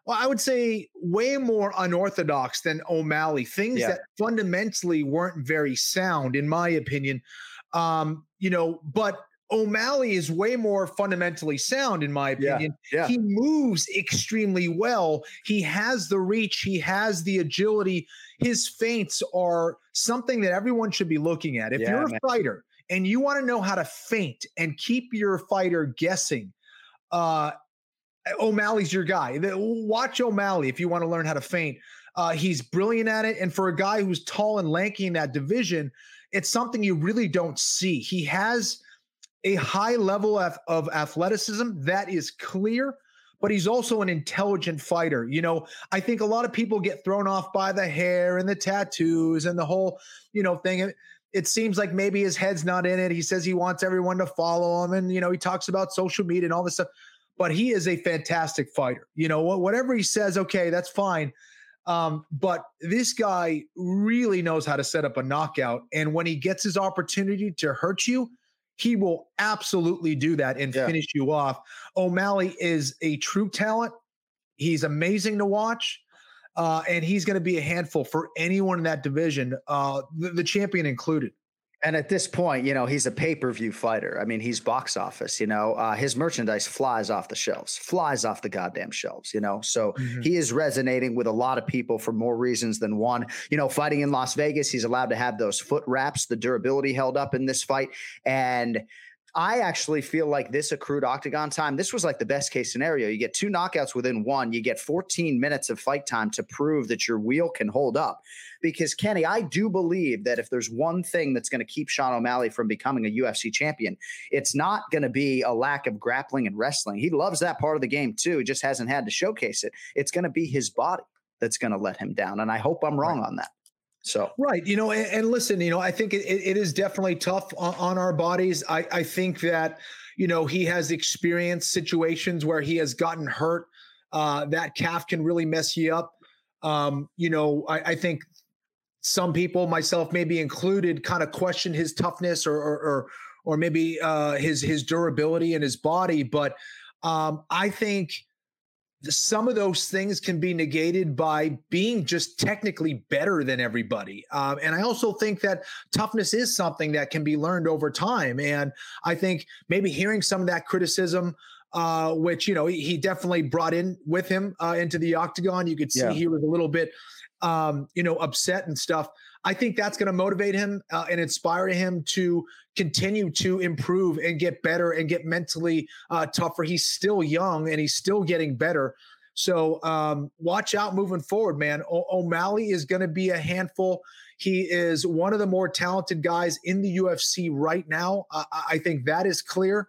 well, I would say, way more unorthodox than O'Malley, things yeah. that fundamentally weren't very sound, in my opinion. Um, you know, but O'Malley is way more fundamentally sound, in my opinion. Yeah, yeah. He moves extremely well. He has the reach, he has the agility. His feints are something that everyone should be looking at. If yeah, you're a man. fighter and you want to know how to feint and keep your fighter guessing, uh, O'Malley's your guy. Watch O'Malley if you want to learn how to feint. Uh, he's brilliant at it. And for a guy who's tall and lanky in that division, it's something you really don't see. He has a high level of, of athleticism that is clear, but he's also an intelligent fighter. You know, I think a lot of people get thrown off by the hair and the tattoos and the whole, you know, thing it seems like maybe his head's not in it. He says he wants everyone to follow him, and you know he talks about social media and all this stuff. But he is a fantastic fighter. You know whatever he says, okay, that's fine. Um, but this guy really knows how to set up a knockout, and when he gets his opportunity to hurt you, he will absolutely do that and yeah. finish you off. O'Malley is a true talent. He's amazing to watch uh, and he's going to be a handful for anyone in that division, uh, the, the, champion included. And at this point, you know, he's a pay per view fighter. I mean, he's box office, you know, uh, his merchandise flies off the shelves, flies off the goddamn shelves, you know. So mm-hmm. he is resonating with a lot of people for more reasons than one. You know, fighting in Las Vegas, he's allowed to have those foot wraps, the durability held up in this fight. And, I actually feel like this accrued octagon time, this was like the best case scenario. You get two knockouts within one, you get 14 minutes of fight time to prove that your wheel can hold up. Because, Kenny, I do believe that if there's one thing that's going to keep Sean O'Malley from becoming a UFC champion, it's not going to be a lack of grappling and wrestling. He loves that part of the game too. He just hasn't had to showcase it. It's going to be his body that's going to let him down. And I hope I'm wrong right. on that. So right, you know, and, and listen, you know, I think it, it is definitely tough on, on our bodies. I, I think that you know he has experienced situations where he has gotten hurt. Uh, that calf can really mess you up. Um, you know, I, I think some people, myself maybe included, kind of question his toughness or or or, or maybe uh, his his durability in his body. But um, I think some of those things can be negated by being just technically better than everybody. Um, and I also think that toughness is something that can be learned over time. And I think maybe hearing some of that criticism, uh, which, you know, he, he definitely brought in with him uh, into the octagon, you could see yeah. he was a little bit, um, you know, upset and stuff. I think that's going to motivate him uh, and inspire him to continue to improve and get better and get mentally uh, tougher. He's still young and he's still getting better. So um, watch out moving forward, man. O- O'Malley is going to be a handful. He is one of the more talented guys in the UFC right now. I, I think that is clear.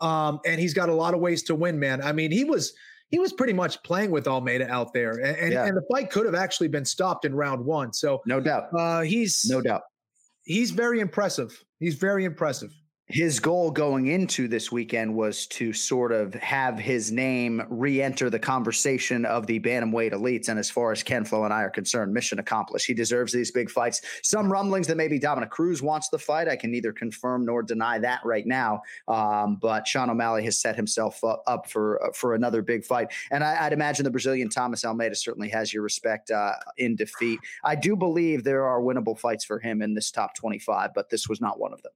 Um, and he's got a lot of ways to win, man. I mean, he was he was pretty much playing with Almeida out there, and, and, yeah. and, the fight could have actually been stopped in round one. So no doubt, uh, he's no doubt he's very impressive. He's very impressive his goal going into this weekend was to sort of have his name re-enter the conversation of the bantamweight elites. And as far as Ken Flo and I are concerned, mission accomplished. He deserves these big fights. Some rumblings that maybe Dominick Cruz wants the fight. I can neither confirm nor deny that right now. Um, but Sean O'Malley has set himself up for uh, for another big fight. And I, would imagine the Brazilian Thomas Almeida certainly has your respect uh, in defeat. I do believe there are winnable fights for him in this top 25, but this was not one of them.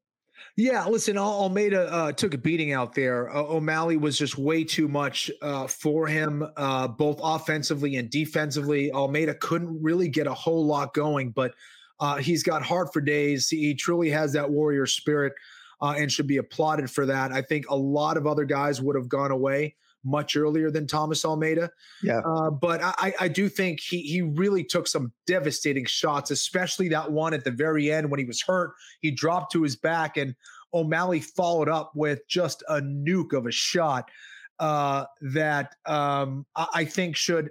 Yeah, listen, Almeida uh, took a beating out there. Uh, O'Malley was just way too much uh, for him, uh, both offensively and defensively. Almeida couldn't really get a whole lot going, but uh, he's got heart for days. He truly has that warrior spirit uh, and should be applauded for that. I think a lot of other guys would have gone away much earlier than Thomas Almeida. Yeah. Uh, but I, I do think he he really took some devastating shots, especially that one at the very end when he was hurt. He dropped to his back, and O'Malley followed up with just a nuke of a shot. uh, that um, I, I think should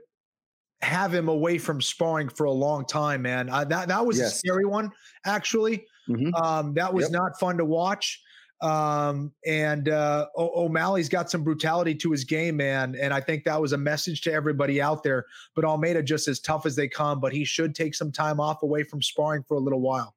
have him away from sparring for a long time, man. Uh, that that was yes. a scary one, actually. Mm-hmm. Um, that was yep. not fun to watch. Um, and uh, o- O'Malley's got some brutality to his game, man. And I think that was a message to everybody out there. But Almeida just as tough as they come, but he should take some time off away from sparring for a little while.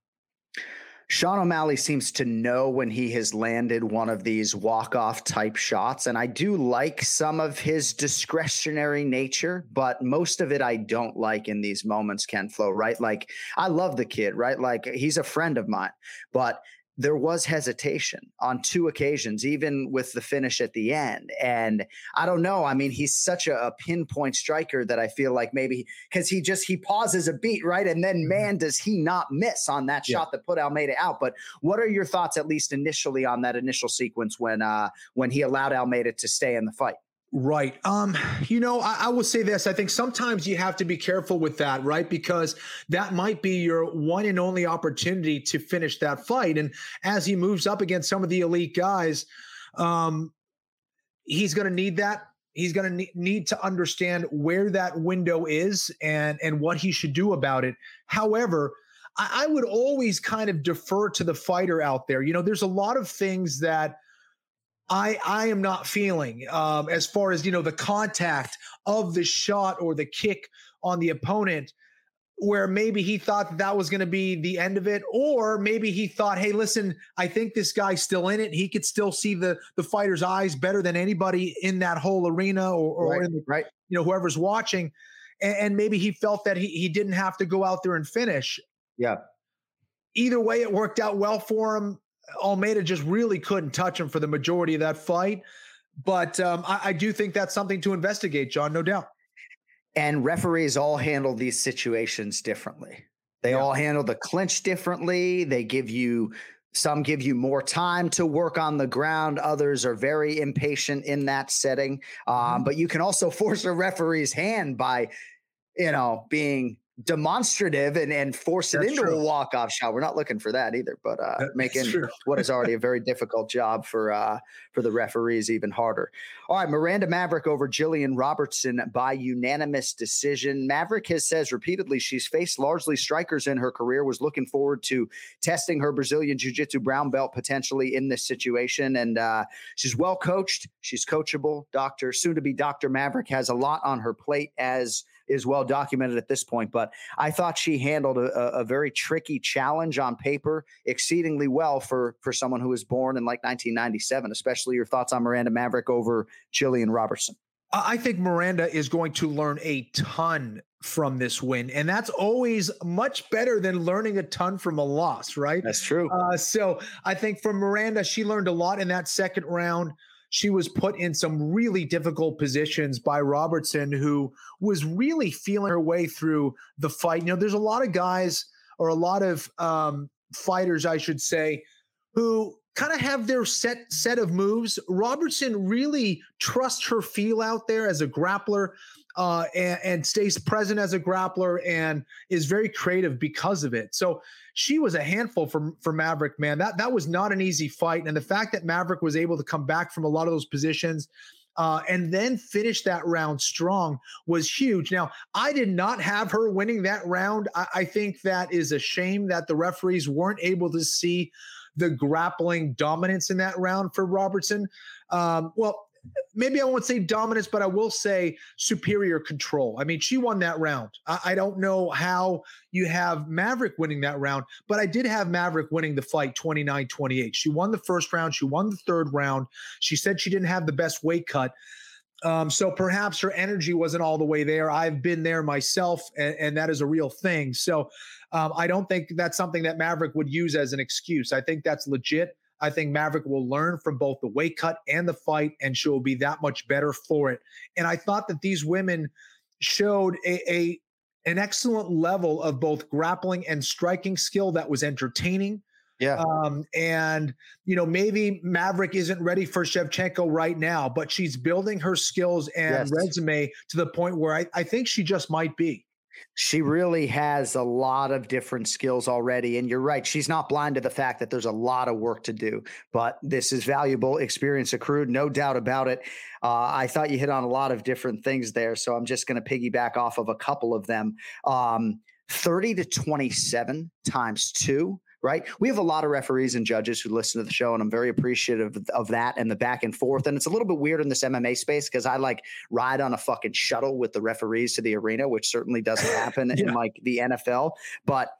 Sean O'Malley seems to know when he has landed one of these walk-off type shots. And I do like some of his discretionary nature, but most of it I don't like in these moments, Ken Flo, right? Like I love the kid, right? Like he's a friend of mine, but there was hesitation on two occasions, even with the finish at the end. And I don't know. I mean, he's such a, a pinpoint striker that I feel like maybe because he just he pauses a beat, right? And then mm-hmm. man, does he not miss on that yeah. shot that put Almeida out. But what are your thoughts, at least initially, on that initial sequence when uh when he allowed Almeida to stay in the fight? Right. Um, you know, I, I, will say this. I think sometimes you have to be careful with that, right? Because that might be your one and only opportunity to finish that fight. And as he moves up against some of the elite guys, um, he's going to need that. He's going to need to understand where that window is and and what he should do about it. However, I, I would always kind of defer to the fighter out there. You know, there's a lot of things that I I am not feeling um, as far as you know the contact of the shot or the kick on the opponent where maybe he thought that, that was going to be the end of it or maybe he thought hey listen i think this guy's still in it. He could still see the the fighter's eyes better than anybody in that whole arena or, or right, in the, right. you know whoever's watching. And, and maybe he felt that he, he didn't have to go out there and finish. Yeah. Either way it worked out well for him Almeida just really couldn't touch him for the majority of that fight. But um, I, I do think that's something to investigate, Jon, no doubt. And referees all handle these situations differently. They yeah. all handle the clinch differently. They give you some give you more time to work on the ground. Others are very impatient in that setting. Um, mm-hmm. But you can also [LAUGHS] force a referee's hand by, you know, being demonstrative and, and force That's it into true. a walk off shot. We're not looking for that either, but uh, making what is already a [LAUGHS] very difficult job for uh, for the referees even harder. All right, Miranda Maverick over Jillian Robertson by unanimous decision. Maverick has says repeatedly she's faced largely strikers in her career. Was looking forward to testing her Brazilian Jiu Jitsu brown belt potentially in this situation, and uh, she's well coached. She's coachable. Doctor, soon to be Doctor Maverick, has a lot on her plate as is well documented at this point. But I thought she handled a, a, very tricky challenge on paper exceedingly well for for someone who was born in like 1997. Especially your thoughts on Miranda Maverick over Jillian Robertson. I think Miranda is going to learn a ton from this win. And that's always much better than learning a ton from a loss, right? That's true. Uh, so I think from Miranda, she learned a lot in that second round she was put in some really difficult positions by Robertson, who was really feeling her way through the fight. You know, there's a lot of guys or a lot of um, fighters, I should say, who kind of have their set set of moves. Robertson really trusts her feel out there as a grappler uh, and, and, stays present as a grappler and is very creative because of it. So she was a handful for for Maverick, man. That that was not an easy fight, and the fact that Maverick was able to come back from a lot of those positions. Uh, and then finish that round strong was huge. Now, I did not have her winning that round. I, I think that is a shame that the referees weren't able to see the grappling dominance in that round for Robertson. Um, well, maybe I won't say dominance, but I will say superior control. I mean, she won that round. I, I, don't know how you have Maverick winning that round, but I did have Maverick winning the fight 29 28. She won the first round, she won the third round. She said she didn't have the best weight cut. Um, so perhaps her energy wasn't all the way there. I've been there myself, and, and that is a real thing. So um, I don't think that's something that Maverick would use as an excuse. I think that's legit. I think Maverick will learn from both the weight cut and the fight, and she will be that much better for it. And I thought that these women showed a, a an excellent level of both grappling and striking skill that was entertaining. Yeah. Um, and you know, maybe Maverick isn't ready for Shevchenko right now, but she's building her skills and yes. resume to the point where I, I think she just might be. She really has a lot of different skills already. And you're right. She's not blind to the fact that there's a lot of work to do, but this is valuable experience accrued, no doubt about it. Uh, I thought you hit on a lot of different things there. So I'm just going to piggyback off of a couple of them. Um, 30 to 27 times two right? We have a lot of referees and judges who listen to the show, and I'm very appreciative of, that and the back and forth. And it's a little bit weird in this MMA space because I like ride on a fucking shuttle with the referees to the arena, which certainly doesn't [LAUGHS] happen yeah. in like the NFL. But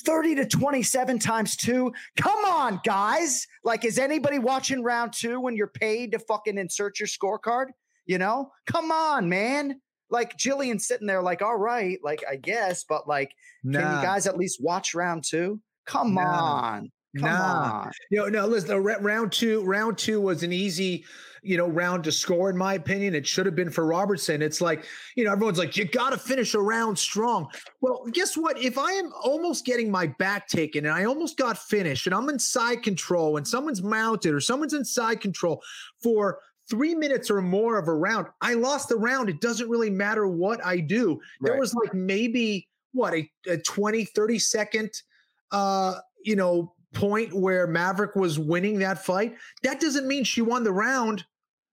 30 to 27 times two. Come on, guys. Like, is anybody watching round two when you're paid to fucking insert your scorecard? You know, come on, man. Like Jillian sitting there, like, all right, like I guess, but like, nah. can you guys at least watch round two? Come nah. on. Come nah. on. You know, no, listen, round two, round two was an easy, you know, round to score, in my opinion. It should have been for Robertson. It's like, you know, everyone's like, you got to finish a round strong. Well, guess what? If I am almost getting my back taken and I almost got finished and I'm in side control and someone's mounted or someone's in side control for three minutes or more of a round, I lost the round. It doesn't really matter what I do. Right. There was like maybe what a, a 20, 30 second uh, you know, point where Maverick was winning that fight, that doesn't mean she won the round.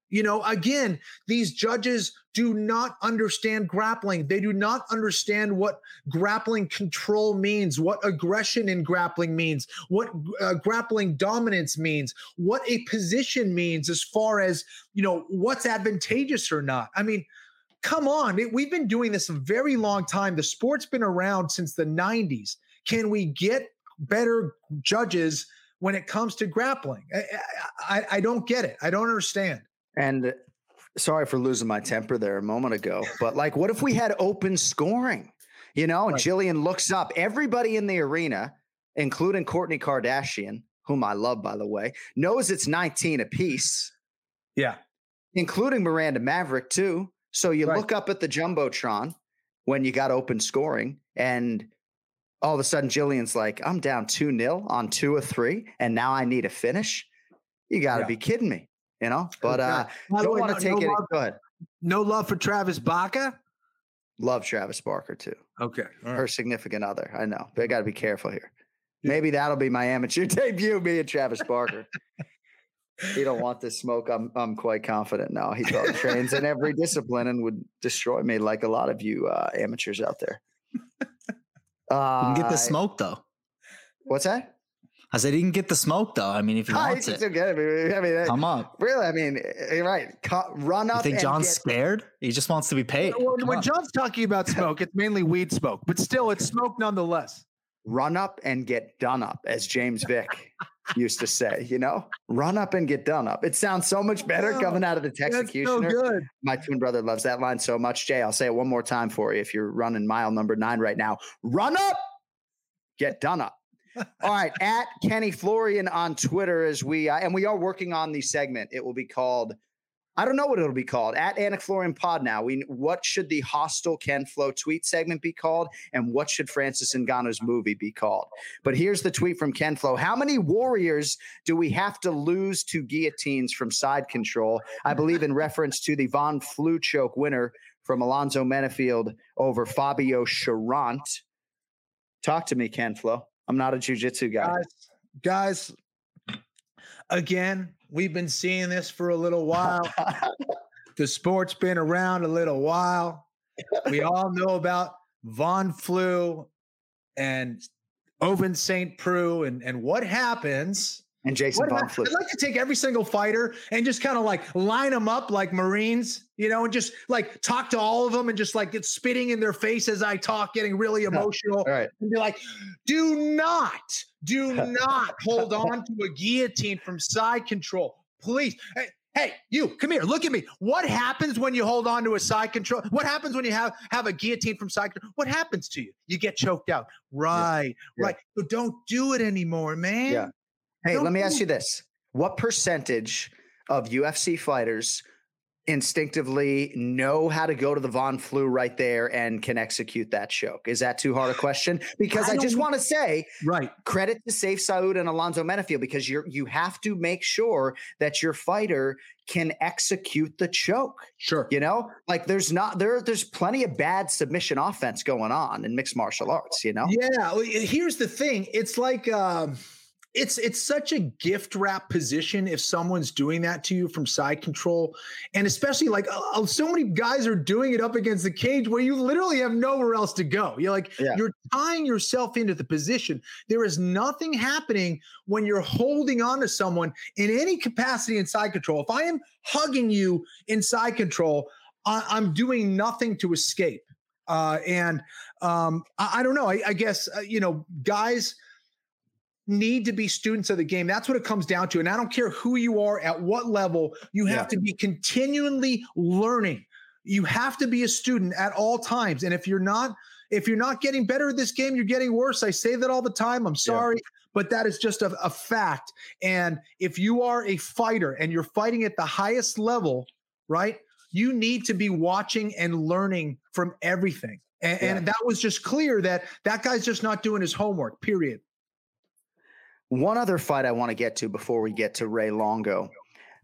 You know, again, these judges do not understand grappling. They do not understand what grappling control means, what aggression in grappling means, what uh, grappling dominance means, what a position means as far as, you know, what's advantageous or not. I mean, come on. We've been doing this a very long time. The sport's been around since the 90s. Can we get better judges when it comes to grappling? I, I, I don't get it. I don't understand. And uh, sorry for losing my temper there a moment ago, but like, what if we had open scoring? You know, and right. Jillian looks up everybody in the arena, including Kourtney Kardashian, whom I love, by the way, knows it's 19 apiece. Yeah. Including Miranda Maverick, too. So you right. look up at the Jumbotron when you got open scoring, and all of a sudden Jillian's like, I'm down 2 0 on two or three, and now I need a finish. You got to yeah. be kidding me, you know? But uh, don't want to take no it. Love, go ahead. No love for Travis Barker? Love Travis Barker too. Okay. Right. Her significant other. I know, but I got to be careful here. Maybe that'll be my amateur [LAUGHS] debut, me and Travis [LAUGHS] Barker. he don't want this smoke. I'm I'm quite confident now. He [LAUGHS] trains in every discipline and would destroy me like a lot of you uh, amateurs out there. Uh, you can get the smoke though. What's that? I said he can get the smoke though. I mean, if he wants it, get it. I mean, come up. Really, I mean, eh, you're right. Run up. You think Jon's get- scared? He just wants to be paid. Well, when on. Jon's talking about smoke, it's mainly weed smoke, but still, it's smoke nonetheless. Run up and get done up, as James Vick used to say. You know, run up and get done up. It sounds so much better coming out of the Texecutioner. So good. My twin brother loves that line so much. Jay, I'll say it one more time for you. If you're running mile number nine right now, run up get done up. All right, at Kenny Florian on Twitter as we uh, and we are working on the segment. It will be called. I don't know what it'll be called. At Anik Florian Pod now. We what should the hostile Ken Flo tweet segment be called, and what should Francis Ngannou's movie be called? But here's the tweet from Ken Flo. How many warriors do we have to lose to guillotines from side control? I believe in reference to the Von Flue choke winner from Alonzo Menifield over Fabio Cherant. Talk to me, Ken Flo. I'm not a jujitsu guy. Guys, guys, again, we've been seeing this for a little while. [LAUGHS] the sport's been around a little while. We all know about Von Flue and Ovince St. Preux and, and what happens and Jason Von. I'd like to take every single fighter and just kind of like line them up like Marines, you know, and just like talk to all of them and just like get spitting in their face as I talk, getting really [LAUGHS] emotional. Right. And be like, do not, do [LAUGHS] not hold on to a guillotine from side control. Please. Hey, hey, you come here. Look at me. What happens when you hold on to a side control? What happens when you have have a guillotine from side control? What happens to you? You get choked out. Right, yeah. right. So don't do it anymore, man. Yeah. Hey, let me ask you this. What percentage of UFC fighters instinctively know how to go to the Von Flue right there and can execute that choke? Is that too hard a question? Because I, I just want to say, right, credit to Sayif Saud and Alonzo Menifield because you're you have to make sure that your fighter can execute the choke. Sure. You know, like there's not there there's plenty of bad submission offense going on in mixed martial arts, you know? Yeah. Here's the thing. It's like um it's it's such a gift wrap position if someone's doing that to you from side control. And especially like uh, so many guys are doing it up against the cage where you literally have nowhere else to go. You're like yeah. you're tying yourself into the position. There is nothing happening when you're holding on to someone in any capacity in side control. If i am hugging you in side control I, am doing nothing to escape. Uh, and um, I, I, don't know. I, I guess uh, you know guys need to be students of the game. That's what it comes down to. And I don't care who you are, at what level, you have yeah. to be continually learning. You have to be a student at all times. And if you're not, if you're not getting better at this game, you're getting worse. I say that all the time. I'm sorry. Yeah. But that is just a, a fact. And if you are a fighter and you're fighting at the highest level, right, you need to be watching and learning from everything. And, yeah. and, that was just clear that that guy's just not doing his homework, period. One other fight I want to get to before we get to Ray Longo.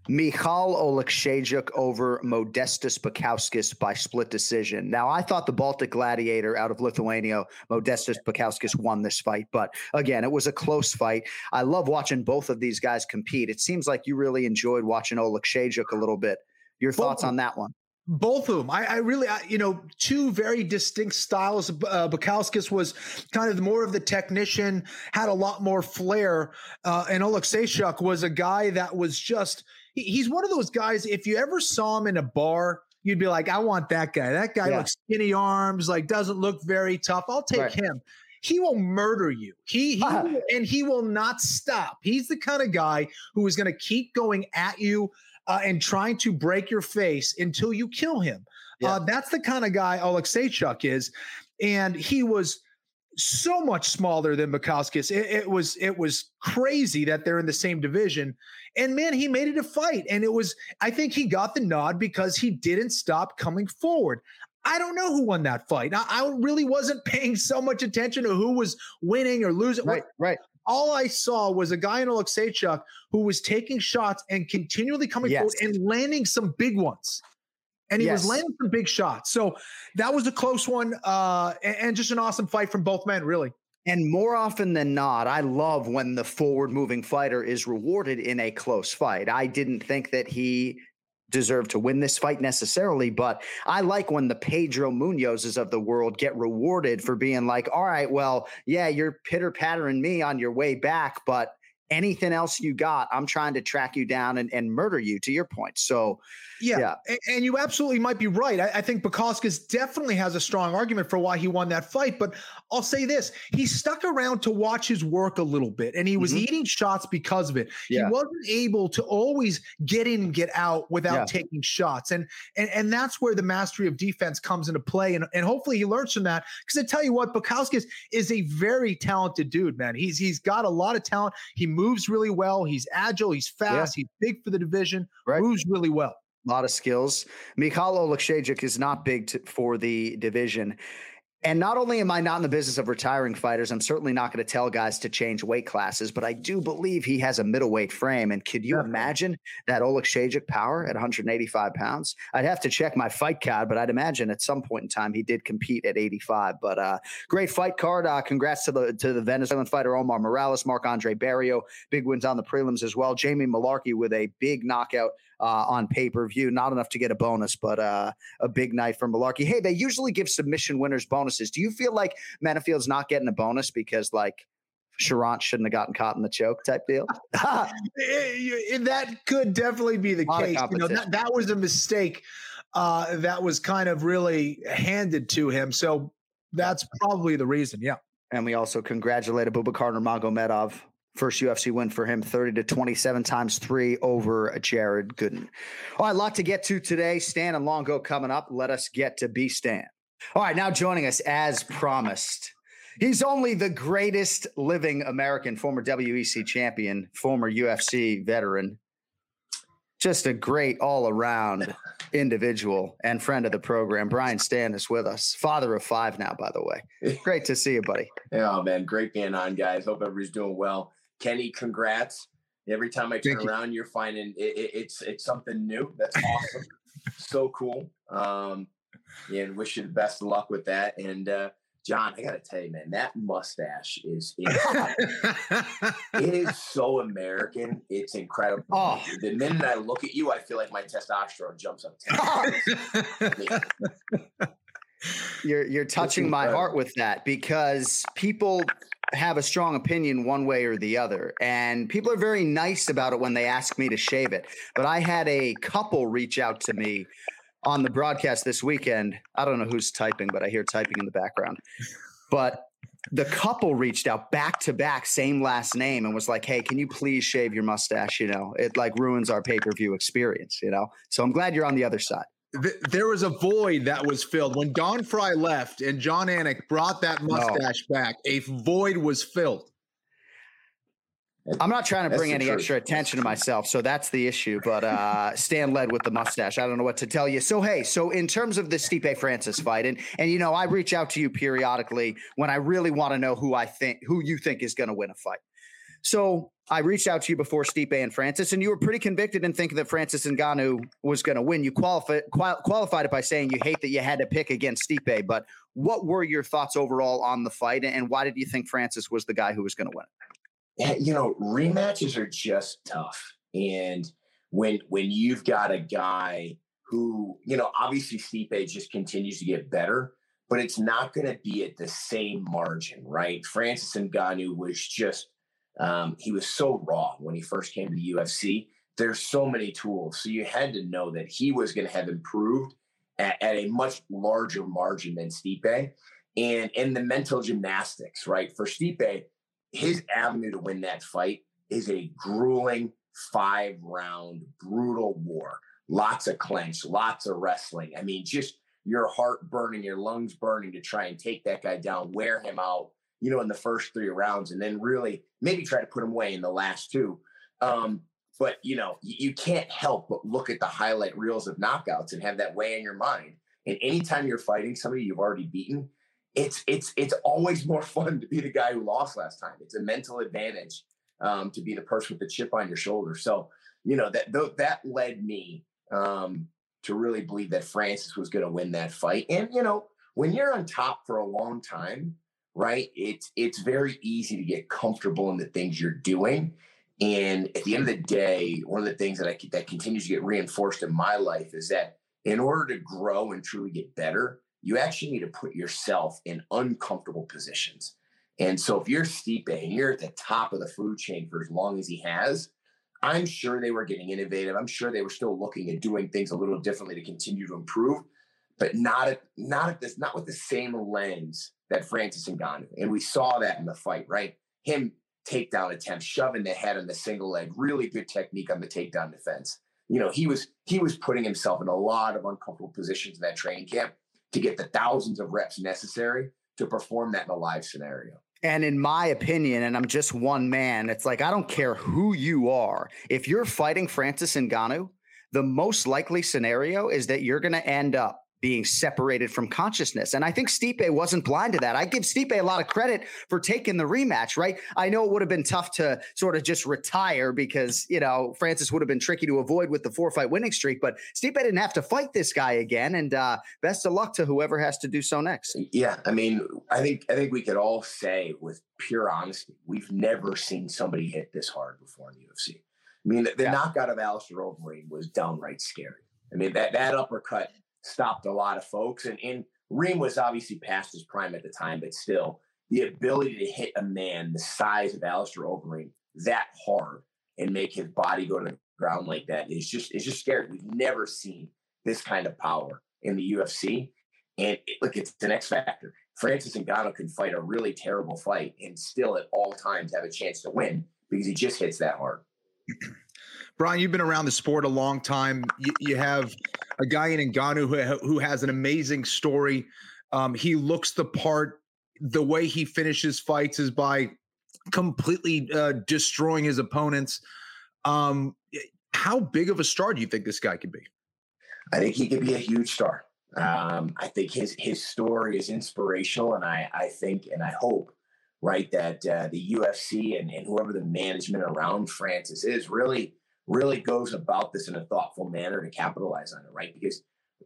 Michal Oleksiejczuk over Modestas Bukauskas by split decision. Now, I thought the Baltic Gladiator out of Lithuania, Modestas Bukauskas, won this fight, but again, it was a close fight. I love watching both of these guys compete. It seems like you really enjoyed watching Oleksiejczuk a little bit. Your thoughts on that one? Both of them. I, I really, I, you know, two very distinct styles. Uh, Bukauskas was kind of more of the technician, had a lot more flair. Uh, and Oleksiejczuk was a guy that was just, he, he's one of those guys, if you ever saw him in a bar, you'd be like, I want that guy. That guy yeah. looks skinny arms, like doesn't look very tough. I'll take right. him. He will murder you. He, he uh-huh. [LAUGHS] and he will not stop. He's the kind of guy who is going to keep going at you uh, and trying to break your face until you kill him. Yeah. Uh, that's the kind of guy Oleksiejczuk is, and he was so much smaller than Bukauskas. It, it, was it was crazy that they're in the same division. And man, he made it a fight, and it was. I think he got the nod because he didn't stop coming forward. I don't know who won that fight. I, I really wasn't [LAUGHS] paying so much attention to who was winning or losing. Right, right all I saw was a guy in Oleksiejczuk who was taking shots and continually coming yes. forward and landing some big ones. And he yes. was landing some big shots. So that was a close one uh, and, and just an awesome fight from both men, really. And more often than not, I love when the forward moving fighter is rewarded in a close fight. I didn't think that he deserve to win this fight necessarily, but I like when the Pedro Munhozes of the world get rewarded for being like, all right, well, yeah, you're pitter pattering me on your way back, but anything else you got, I'm trying to track you down and, and murder you to your point. So, yeah. yeah. And, and you absolutely might be right. I, I think Bukauskas definitely has a strong argument for why he won that fight. But I'll say this he stuck around to watch his work a little bit and he was mm-hmm. eating shots because of it. Yeah. He wasn't able to always get in and get out without yeah. taking shots. And, and and that's where the mastery of defense comes into play. And, and hopefully he learns from that. Because I tell you what, Bukauskas is a very talented dude, man. He's he's got a lot of talent. He moves really well. He's agile. He's fast. Yeah. He's big for the division. Right. Moves really well. A lot of skills. Michal Oleksiejczuk is not big to, for the division. And not only am I not in the business of retiring fighters, I'm certainly not going to tell guys to change weight classes, but I do believe he has a middleweight frame. And could you yeah. imagine that Oleksiejczuk power at 185 pounds? I'd have to check my fight card, but I'd imagine at some point in time he did compete at 85. But uh, great fight card. Uh, congrats to the to the Venezuelan fighter Omar Morales, Marc-André Barriault, big wins on the prelims as well. Jamie Mullarkey with a big knockout uh, on pay per view. Not enough to get a bonus, but uh, a big night for Mullarkey. Hey, they usually give submission winners bonuses. Do you feel like Menifield's not getting a bonus because like Cherant shouldn't have gotten caught in the choke type deal. [LAUGHS] that could definitely be the case. You know, that, that, was a mistake uh, that was kind of really handed to him. So that's probably the reason. Yeah. And we also congratulated Abubakar Nurmagomedov First UFC win for him, 30 to 27 times three over Jared Gooden. All right, a lot to get to today. Stann and Longo coming up. Let us get to B Stann. All right, now joining us as promised. He's only the greatest living American, former WEC champion, former UFC veteran. just a great all around individual and friend of the program. Brian Stann is with us, father of five now, by the way. [LAUGHS] Great to see you, buddy. Yeah, man. Great being on, guys. Hope everybody's doing well. Kenny, congrats. Every time I turn Thank around, you. are finding it, it, it's it's something new. That's awesome. so cool. Um, and wish you the best of luck with that. And uh, Jon, I got to tell you, man, that mustache is, [LAUGHS] it is so American. It's incredible. Oh. The minute I look at you, I feel like my testosterone jumps up 10. [LAUGHS] you're you're touching my heart with that because people have a strong opinion one way or the other and people are very nice about it when they ask me to shave it but i had a couple reach out to me on the broadcast this weekend. I don't know who's typing, but I hear typing in the background. But the couple reached out back to back, same last name, and was like, "Hey, can you please shave your mustache? You know, it like ruins our pay per view experience. You know." So I'm glad you're on the other side. There was a void that was filled when Don Frye left and Jon Anik brought that mustache no. back. A void was filled. I'm not trying to bring any truth. extra attention to myself, so that's the issue. But uh, [LAUGHS] Stann led with the mustache. I don't know what to tell you. So hey, so in terms of the Stipe Francis fight, and and you know, I reach out to you periodically when I really want to know who I think who you think is going to win a fight. So I reached out to you before Stipe and Francis, and you were pretty convicted in thinking that Francis and Ngannou was going to win. You qualified qualified it by saying you hate that you had to pick against Stipe, but what were your thoughts overall on the fight, and why did you think Francis was the guy who was going to win you know, rematches are just tough. And when when you've got a guy who, you know, obviously Stipe just continues to get better, but it's not going to be at the same margin, right? Francis and Ngannou was just um, he was so raw when he first came to the UFC. There's so many tools, so you had to know that he was going to have improved at, at, a much larger margin than Stipe, and in the mental gymnastics, right? For Stipe, his avenue to win that fight is a grueling five round brutal war. Lots of clinch, lots of wrestling. I mean, just your heart burning, your lungs burning to try and take that guy down, wear him out, you know, in the first three rounds, and then really maybe try to put him away in the last two. Um, but you know, you, you can't help but look at the highlight reels of knockouts and have that weigh in your mind. And anytime you're fighting somebody you've already beaten, it's it's it's always more [LAUGHS] fun to be the guy who lost last time. It's a mental advantage um, to be the person with the chip on your shoulder. So you know that th- that led me um, to really believe that Francis was going to win that fight. And you know when you're on top for a long time, right? It's it's very easy to get comfortable in the things you're doing. And at the end of the day, one of the things that I that continues to get reinforced in my life is that in order to grow and truly get better, you actually need to put yourself in uncomfortable positions. And so if you're Stipe and you're at the top of the food chain for as long as he has, I'm sure they were getting innovative. I'm sure they were still looking at doing things a little differently to continue to improve, but not at not at this, not with the same lens that Francis Ngannou. And we saw that in the fight, right? Him takedown attempt, shoving the head on the single leg, really good technique on the takedown defense. You know, he was he was putting himself in a lot of uncomfortable positions in that training camp to get the thousands of reps necessary to perform that in a live scenario. And in my opinion, and I'm just one man, it's like I don't care who you are. If you're fighting Francis Ngannou, the most likely scenario is that you're going to end up being separated from consciousness. And I think Stipe wasn't blind to that. I give Stipe a lot of credit for taking the rematch, right? I know it would have been tough to sort of just retire because, you know, Francis would have been tricky to avoid with the four fight winning streak, but Stipe didn't have to fight this guy again. And uh, best of luck to whoever has to do so next. Yeah. I mean, I think, I think we could all say with pure honesty, we've never seen somebody hit this hard before in the UFC. I mean, the, the yeah. knockout of Alistair Overeem was downright scary. I mean, that, that uppercut stopped a lot of folks. And, and Reem was obviously past his prime at the time, but still, the ability to hit a man the size of Alistair Overeem that hard and make his body go to the ground like that is just is just scary. We've never seen this kind of power in the UFC. And it, look, it's the next factor. Francis Ngannou can fight a really terrible fight and still at all times have a chance to win because he just hits that hard. Brian, you've been around the sport a long time. You, you have a guy in Ngannou who, who has an amazing story. Um, he looks the part. The way he finishes fights is by completely uh, destroying his opponents. Um, how big of a star do you think this guy could be? I think he could be a huge star. Um, I think his his story is inspirational, and I I think and I hope right that uh, the UFC and, and whoever the management around Francis is really really goes about this in a thoughtful manner to capitalize on it, right? Because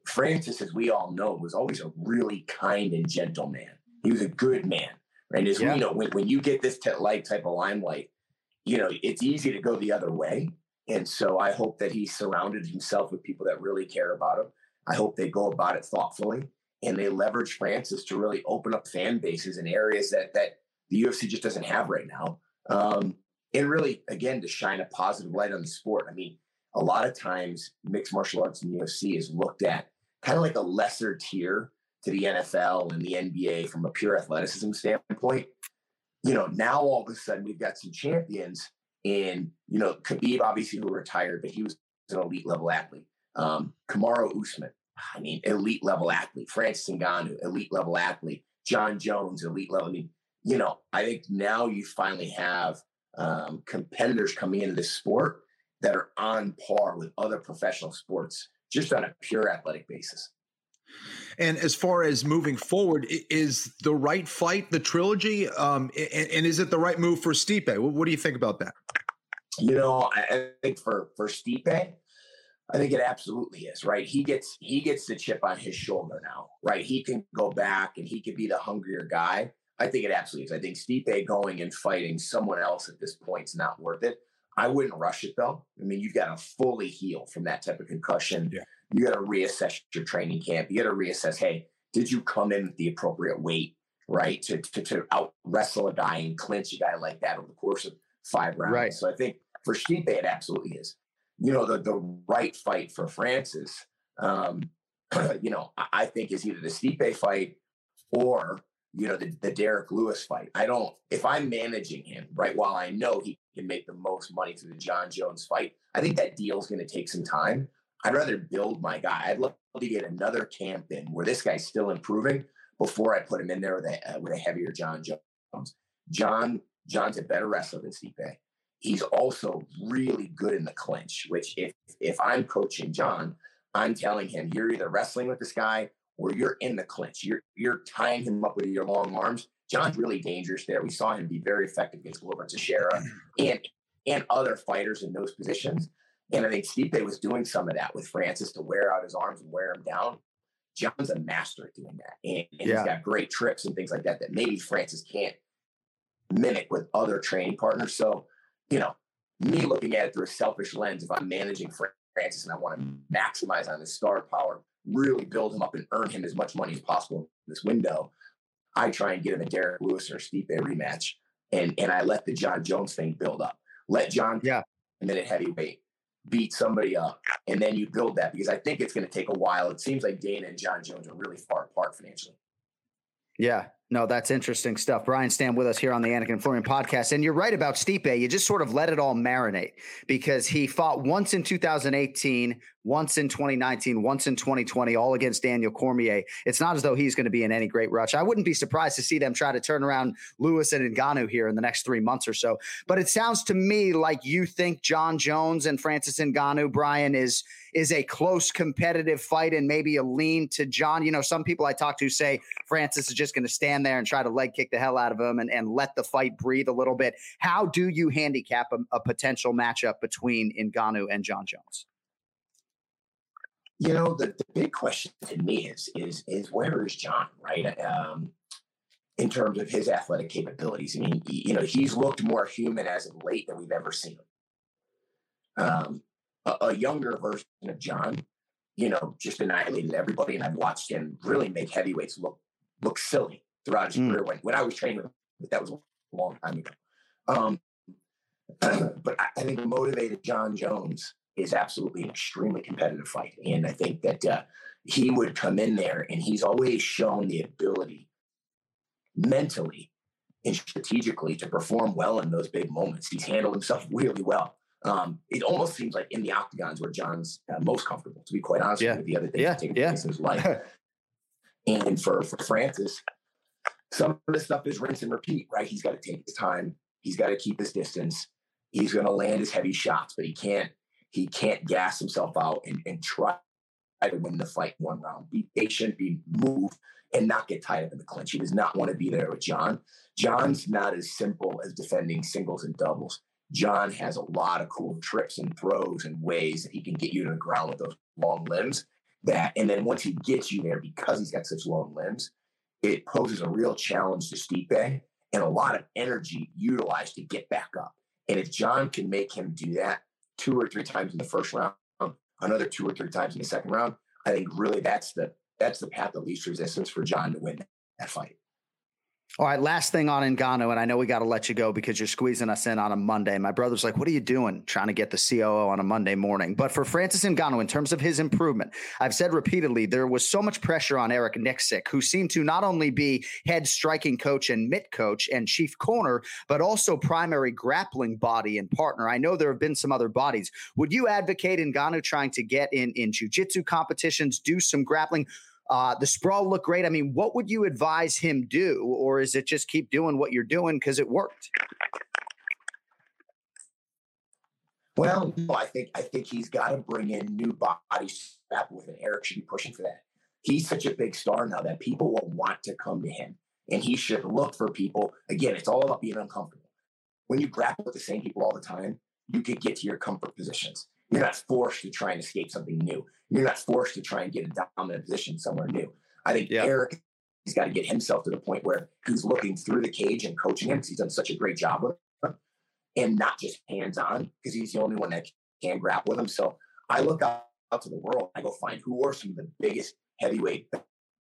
Francis, as we all know, was always a really kind and gentle man. He was a good man, right? As yeah. we know, when, when you get this t- light type of limelight, you know it's easy to go the other way. And so I hope that he surrounded himself with people that really care about him. I hope they go about it thoughtfully and they leverage Francis to really open up fan bases in areas that that the UFC just doesn't have right now. Um, and really, again, to shine a positive light on the sport. I mean, a lot of times mixed martial arts in the UFC is looked at kind of like a lesser tier to the NFL and the NBA from a pure athleticism standpoint. You know, now all of a sudden we've got some champions and, you know, Khabib obviously who retired, but he was an elite level athlete. Um, Kamaru Usman, I mean, elite level athlete. Francis Ngannou, elite level athlete. Jon Jones, elite level. I mean, you know, I think now you finally have um, competitors coming into this sport that are on par with other professional sports just on a pure athletic basis. And as far as moving forward, is the right fight the trilogy? Um, and, and, is it the right move for Stipe? What, what, do you think about that? You know, I think for for Stipe, I think it absolutely is. Right, he gets he gets the chip on his shoulder now. Right, he can go back and he could be the hungrier guy. I think it absolutely is. I think Stipe going and fighting someone else at this point is not worth it. I wouldn't rush it though. I mean, you've got to fully heal from that type of concussion. Yeah. You got to reassess your training camp. You got to reassess, hey, did you come in with the appropriate weight, right? To, to, to out wrestle a guy and clinch a guy like that over the course of five rounds. Right. So I think for Stipe, it absolutely is. You know, the, the right fight for Francis, um, [CLEARS THROAT] you know, I think is either the Stipe fight or you know, the, the Derrick Lewis fight. I don't, if I'm managing him, right, while I know he can make the most money through the Jon Jones fight, I think that deal is going to take some time. I'd rather build my guy. I'd love to get another camp in where this guy's still improving before I put him in there with a, uh, with a heavier Jon Jones. Jon, Jon's a better wrestler than Stipe. He's also really good in the clinch, which if if I'm coaching Jon, I'm telling him you're either wrestling with this guy where you're in the clinch. You're you're tying him up with your long arms. Jon's really dangerous there. We saw him be very effective against Glover Teixeira [CLEARS THROAT] and and other fighters in those positions. And I think Stipe was doing some of that with Francis to wear out his arms and wear him down. Jon's a master at doing that. And, and yeah. he's got great tricks and things like that that maybe Francis can't mimic with other training partners. So, you know, me looking at it through a selfish lens, if I'm managing Francis and I want to maximize on his star power, really build him up and earn him as much money as possible in this window, I try and get him a Derrick Lewis or Stipe rematch, and and I let the Jon Jones thing build up. Let Jon, yeah, minute heavyweight beat somebody up, and then you build that because I think it's going to take a while. It seems like Dana and Jon Jones are really far apart financially. Yeah, no, that's interesting stuff. Brian Stann with us here on the Anik and Florian podcast. And you're right about Stipe. You just sort of let it all marinate because he fought once in 2018, once in 2019, once in 2020, all against Daniel Cormier. It's not as though he's going to be in any great rush. I wouldn't be surprised to see them try to turn around Lewis and Ngannou here in the next three months or so. But it sounds to me like you think Jon Jones and Francis Ngannou, Brian, is is a close competitive fight and maybe a lean to Jon. You know, some people I talk to say Francis is just going to stand there and try to leg kick the hell out of him and, and let the fight breathe a little bit. How do you handicap a, a potential matchup between Ngannou and Jon Jones? You know, the, the big question to me is is is where is Jon, right? Um, in terms of his athletic capabilities. I mean, you know, he's looked more human as of late than we've ever seen him. Um, a, a, younger version of Jon, you know, just annihilated everybody, and I've watched him really make heavyweights look look silly throughout his mm. career. When when I was training with him, that was a long time ago. Um, [CLEARS THROAT] but I, I think motivated Jon Jones is absolutely an extremely competitive fight. And I think that uh, he would come in there and he's always shown the ability mentally and strategically to perform well in those big moments. He's handled himself really well. Um, it almost seems like in the octagons where Jon's uh, most comfortable, to be quite honest yeah. with the other things yeah. taking yeah. place in his life. [LAUGHS] and for, for Francis, some of the stuff is rinse and repeat, right? He's got to take his time. He's got to keep his distance. He's going to land his heavy shots, but he can't he can't gas himself out and, and try to win the fight one round. Be patient, be moved, and not get tied up in the clinch. He does not want to be there with Jon. Jon's not as simple as defending singles and doubles. Jon has a lot of cool tricks and throws and ways that he can get you to the ground with those long limbs. That and then once he gets you there, because he's got such long limbs, it poses a real challenge to Stipe and a lot of energy utilized to get back up. And if Jon can make him do that two or three times in the first round, another two or three times in the second round, I think really that's the that's the path of least resistance for Jon to win that fight. All right, last thing on Ngannou, and I know we got to let you go because you're squeezing us in on a Monday. My brother's like, "What are you doing, trying to get the COO on a Monday morning?" But for Francis Ngannou, in terms of his improvement, I've said repeatedly there was so much pressure on Eric Nicksick, who seemed to not only be head striking coach and mitt coach and chief corner, but also primary grappling body and partner. I know there have been some other bodies. Would you advocate Ngannou trying to get in in jujitsu competitions, do some grappling? Uh, the sprawl looked great. I mean, what would you advise him do, or is it just keep doing what you're doing because it worked? Well, I think I think he's got to bring in new bodies with it. Eric should be pushing for that. He's such a big star now that people will want to come to him, and he should look for people. Again, it's all about being uncomfortable. When you grapple with the same people all the time, you could get to your comfort positions. You're not forced to try and escape something new. You're not forced to try and get a dominant position somewhere new. I think yeah. Eric he's got to get himself to the point where he's looking through the cage and coaching him because he's done such a great job with him and not just hands on because he's the only one that can grapple with him. So I look out, out to the world. I go find who are some of the biggest heavyweight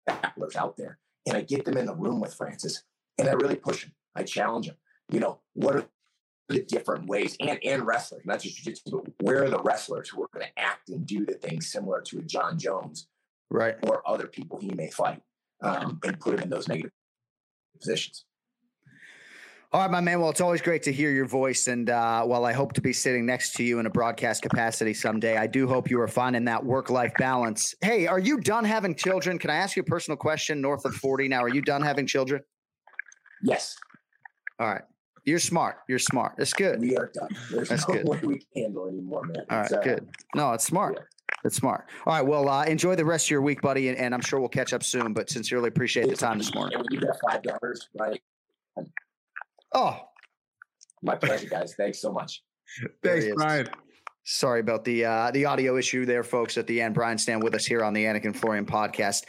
grapplers out there and I get them in the room with Francis and I really push him. I challenge him. You know, what are the different ways and and wrestlers, not just jiu-jitsu, but where are the wrestlers who are going to act and do the things similar to a John Jones, right, or other people he may fight, um, and put him in those negative positions. All right, my man. Well, it's always great to hear your voice. And uh, while I hope to be sitting next to you in a broadcast capacity someday, I do hope you are finding that work life balance. Hey, are you done having children? Can I ask you a personal question north of 40 now? Are you done having children? Yes. All right. You're smart. You're smart. That's good. We are done. There's That's no good. way we can handle anymore, man. All right, uh, good. No, it's smart. Yeah. It's smart. All right. Well, uh, enjoy the rest of your week, buddy, and, and, I'm sure we'll catch up soon. But sincerely appreciate the time this morning. You got five dollars, right? Oh, my pleasure, guys. Thanks so much. Thanks, Brian. Sorry about the uh, the audio issue there, folks. At the end, Brian Stann with us here on the Anik and Florian podcast.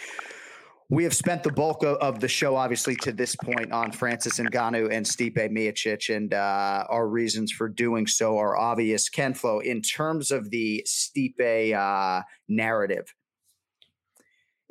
We have spent the bulk of, of, the show, obviously, to this point on Francis Ngannou and Stipe Miocic, and uh, our reasons for doing so are obvious. Ken Flo, in terms of the Stipe uh, narrative,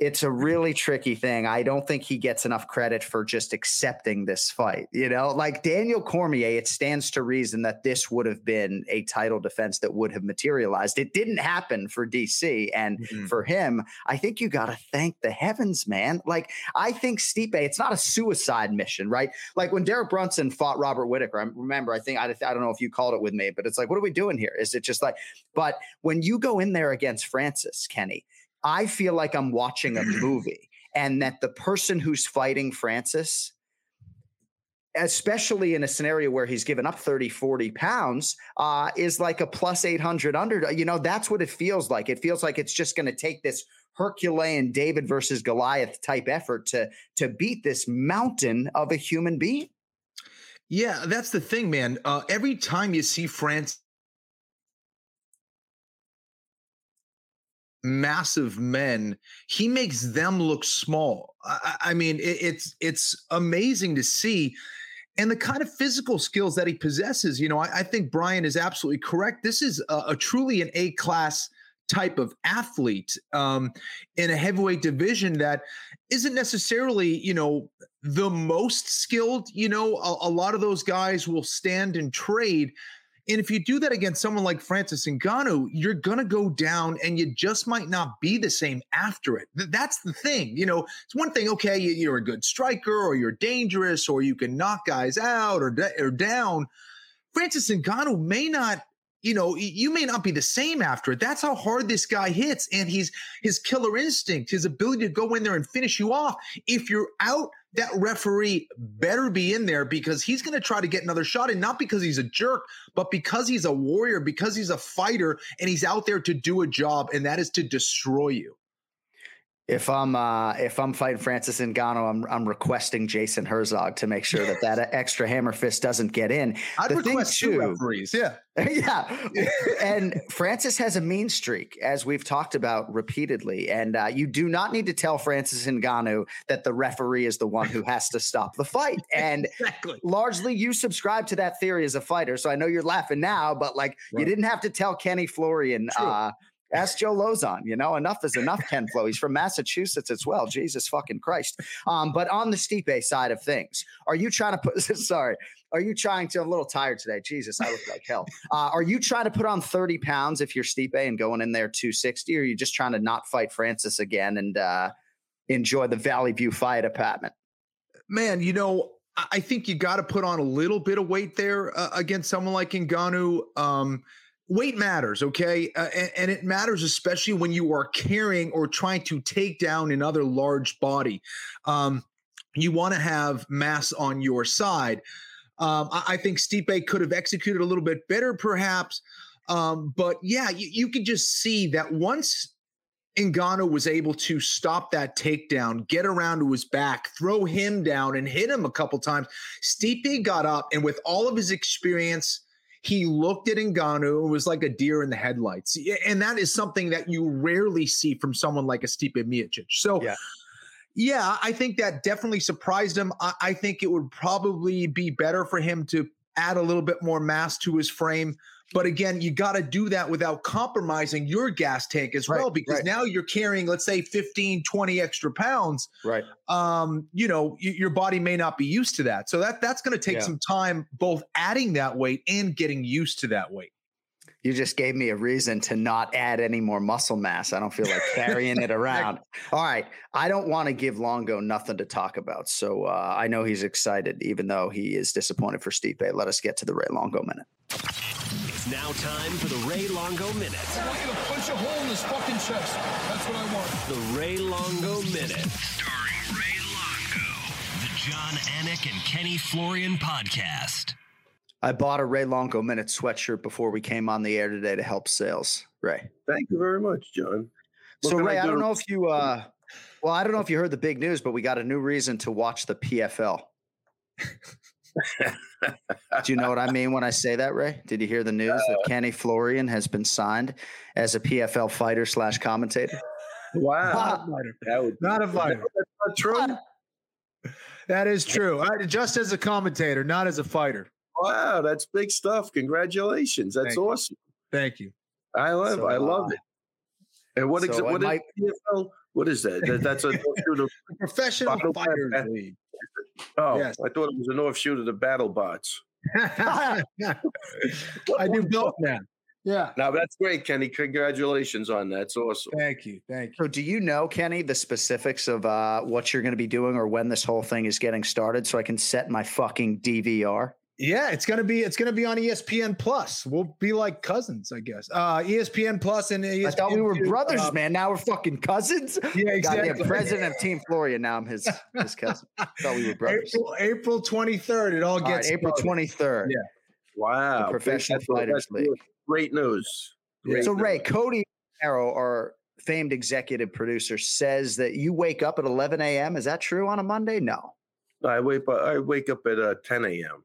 it's a really tricky thing. I don't think he gets enough credit for just accepting this fight. You know, like Daniel Cormier, it stands to reason that this would have been a title defense that would have materialized. It didn't happen for DC. And mm-hmm. for him, I think you got to thank the heavens, man. Like, I think Stipe, it's not a suicide mission, right? Like when Derek Brunson fought Robert Whitaker, I remember, I think, I, I don't know if you called it with me, but it's like, what are we doing here? Is it just like, but when you go in there against Francis, Kenny, I feel like I'm watching a [CLEARS THROAT] movie and that the person who's fighting Francis, especially in a scenario where he's given up 30, 40 pounds, uh, is like a plus 800 under. You know, that's what it feels like. It feels like it's just going to take this Herculean David versus Goliath type effort to to beat this mountain of a human being. Yeah, that's the thing, man. Uh, every time you see France massive men, he makes them look small. I, I mean, it, it's it's amazing to see. And the kind of physical skills that he possesses, you know, I, I think Brian is absolutely correct. This is a, a truly an A class type of athlete um, in a heavyweight division that isn't necessarily, you know, the most skilled. You know, a, a lot of those guys will stand and trade and if you do that against someone like Francis Ngannou, you're going to go down and you just might not be the same after it. That's the thing. You know, it's one thing, okay, you're a good striker or you're dangerous or you can knock guys out or, or down. Francis Ngannou may not you know, you may not be the same after it. That's how hard this guy hits. And he's his killer instinct, his ability to go in there and finish you off. If you're out, that referee better be in there because he's going to try to get another shot and not because he's a jerk, but because he's a warrior, because he's a fighter and he's out there to do a job, and that is to destroy you. If I'm uh, if I'm fighting Francis Ngannou, I'm I'm requesting Jason Herzog to make sure that that [LAUGHS] extra hammer fist doesn't get in. I'd the request two referees. Yeah, [LAUGHS] yeah. and Francis has a mean streak, as we've talked about repeatedly. And uh, you do not need to tell Francis Ngannou that the referee is the one who has to stop the fight. [LAUGHS] And exactly. largely, you subscribe to that theory as a fighter. So I know you're laughing now, but like Right. you didn't have to tell Kenny Florian. Uh, Ask Joe Lauzon, you know, enough is enough, Ken Flo. He's from Massachusetts as well. Jesus fucking Christ. Um, but on the Stipe side of things, are you trying to put, [LAUGHS] sorry, are you trying to, I'm a little tired today. Jesus, I look like hell. Uh, are you trying to put on 30 pounds if you're Stipe and going in there 260, or are you just trying to not fight Francis again and uh, enjoy the Valley View fire department? man, you know, I think you got to put on a little bit of weight there uh, against someone like Ngannou. Um, weight matters, okay, uh, and, and it matters especially when you are carrying or trying to take down another large body. Um, you want to have mass on your side. Um, I, I think Stipe could have executed a little bit better, perhaps. Um, but yeah, you, you could just see that once Ngannou was able to stop that takedown, get around to his back, throw him down, and hit him a couple times. Stipe got up, and with all of his experience, he looked at Ngannou and was like a deer in the headlights. And that is something that you rarely see from someone like a Stipe Miocic. So, Yeah. yeah, I think that definitely surprised him. I, I think it would probably be better for him to add a little bit more mass to his frame. But again, you got to do that without compromising your gas tank as well, because right. now you're carrying, let's say, 15, 20 extra pounds. Right. Um, you know, y- your body may not be used to that. So that that's going to take Yeah. some time, both adding that weight and getting used to that weight. You just gave me a reason to not add any more muscle mass. I don't feel like carrying it [LAUGHS] around. All right. I don't want to give Longo nothing to talk about. So uh, I know he's excited, even though he is disappointed for Stipe. Let us get to the Ray Longo minute. It's now time for the Ray Longo Minute. I want you to punch a hole in his fucking chest. That's what I want. The Ray Longo Minute. Starring Ray Longo. The Jon Anik and Kenny Florian podcast. I bought a Ray Longo minute sweatshirt before we came on the air today to help sales. Ray. Thank you very much, Jon. What So Ray, I, do don't know if you uh well, I don't know if you heard the big news, but we got a new reason to watch the PFL. [LAUGHS] Do you know what I mean when I say that, Ray? Did you hear the news that Kenny Florian has been signed as a PFL fighter slash commentator? Wow. [LAUGHS] that would Not a fighter. That's not true. That is true. I, just as a commentator, not as a fighter. Wow, that's big stuff. Congratulations. That's Thank you. awesome. Thank you. I love So, I love uh, it. And what so exa- it what is might- PFL? What is that? That- That's a offshoot [LAUGHS] of Professional Battle Fighters Bat- League. Oh, Yes. I thought it was an offshoot of the battle bots. [LAUGHS] I do both now. Yeah. Now that's great, Kenny. Congratulations on that. That's awesome. Thank you. Thank you. So do you know, Kenny, the specifics of uh, what you're going to be doing or when this whole thing is getting started so I can set my fucking DVR? Yeah, it's gonna be it's gonna be on ESPN Plus. We'll be like cousins, I guess. Uh ESPN Plus and ESPN I thought we were 2, brothers, uh, man. Now we're fucking cousins. [LAUGHS] Yeah, Goddamn exactly. president of Team Florian. Now I'm his his cousin. [LAUGHS] thought we were brothers. April April 23rd. It all All right, gets April 23rd. Yeah. Wow. The Professional That's- Fighters League. Great news. Great So news. Ray, Cody Arrow, our famed executive producer, says that you wake up at 11 a.m. Is that true on a Monday? No. I wake up. I wake up at uh, 10 a.m.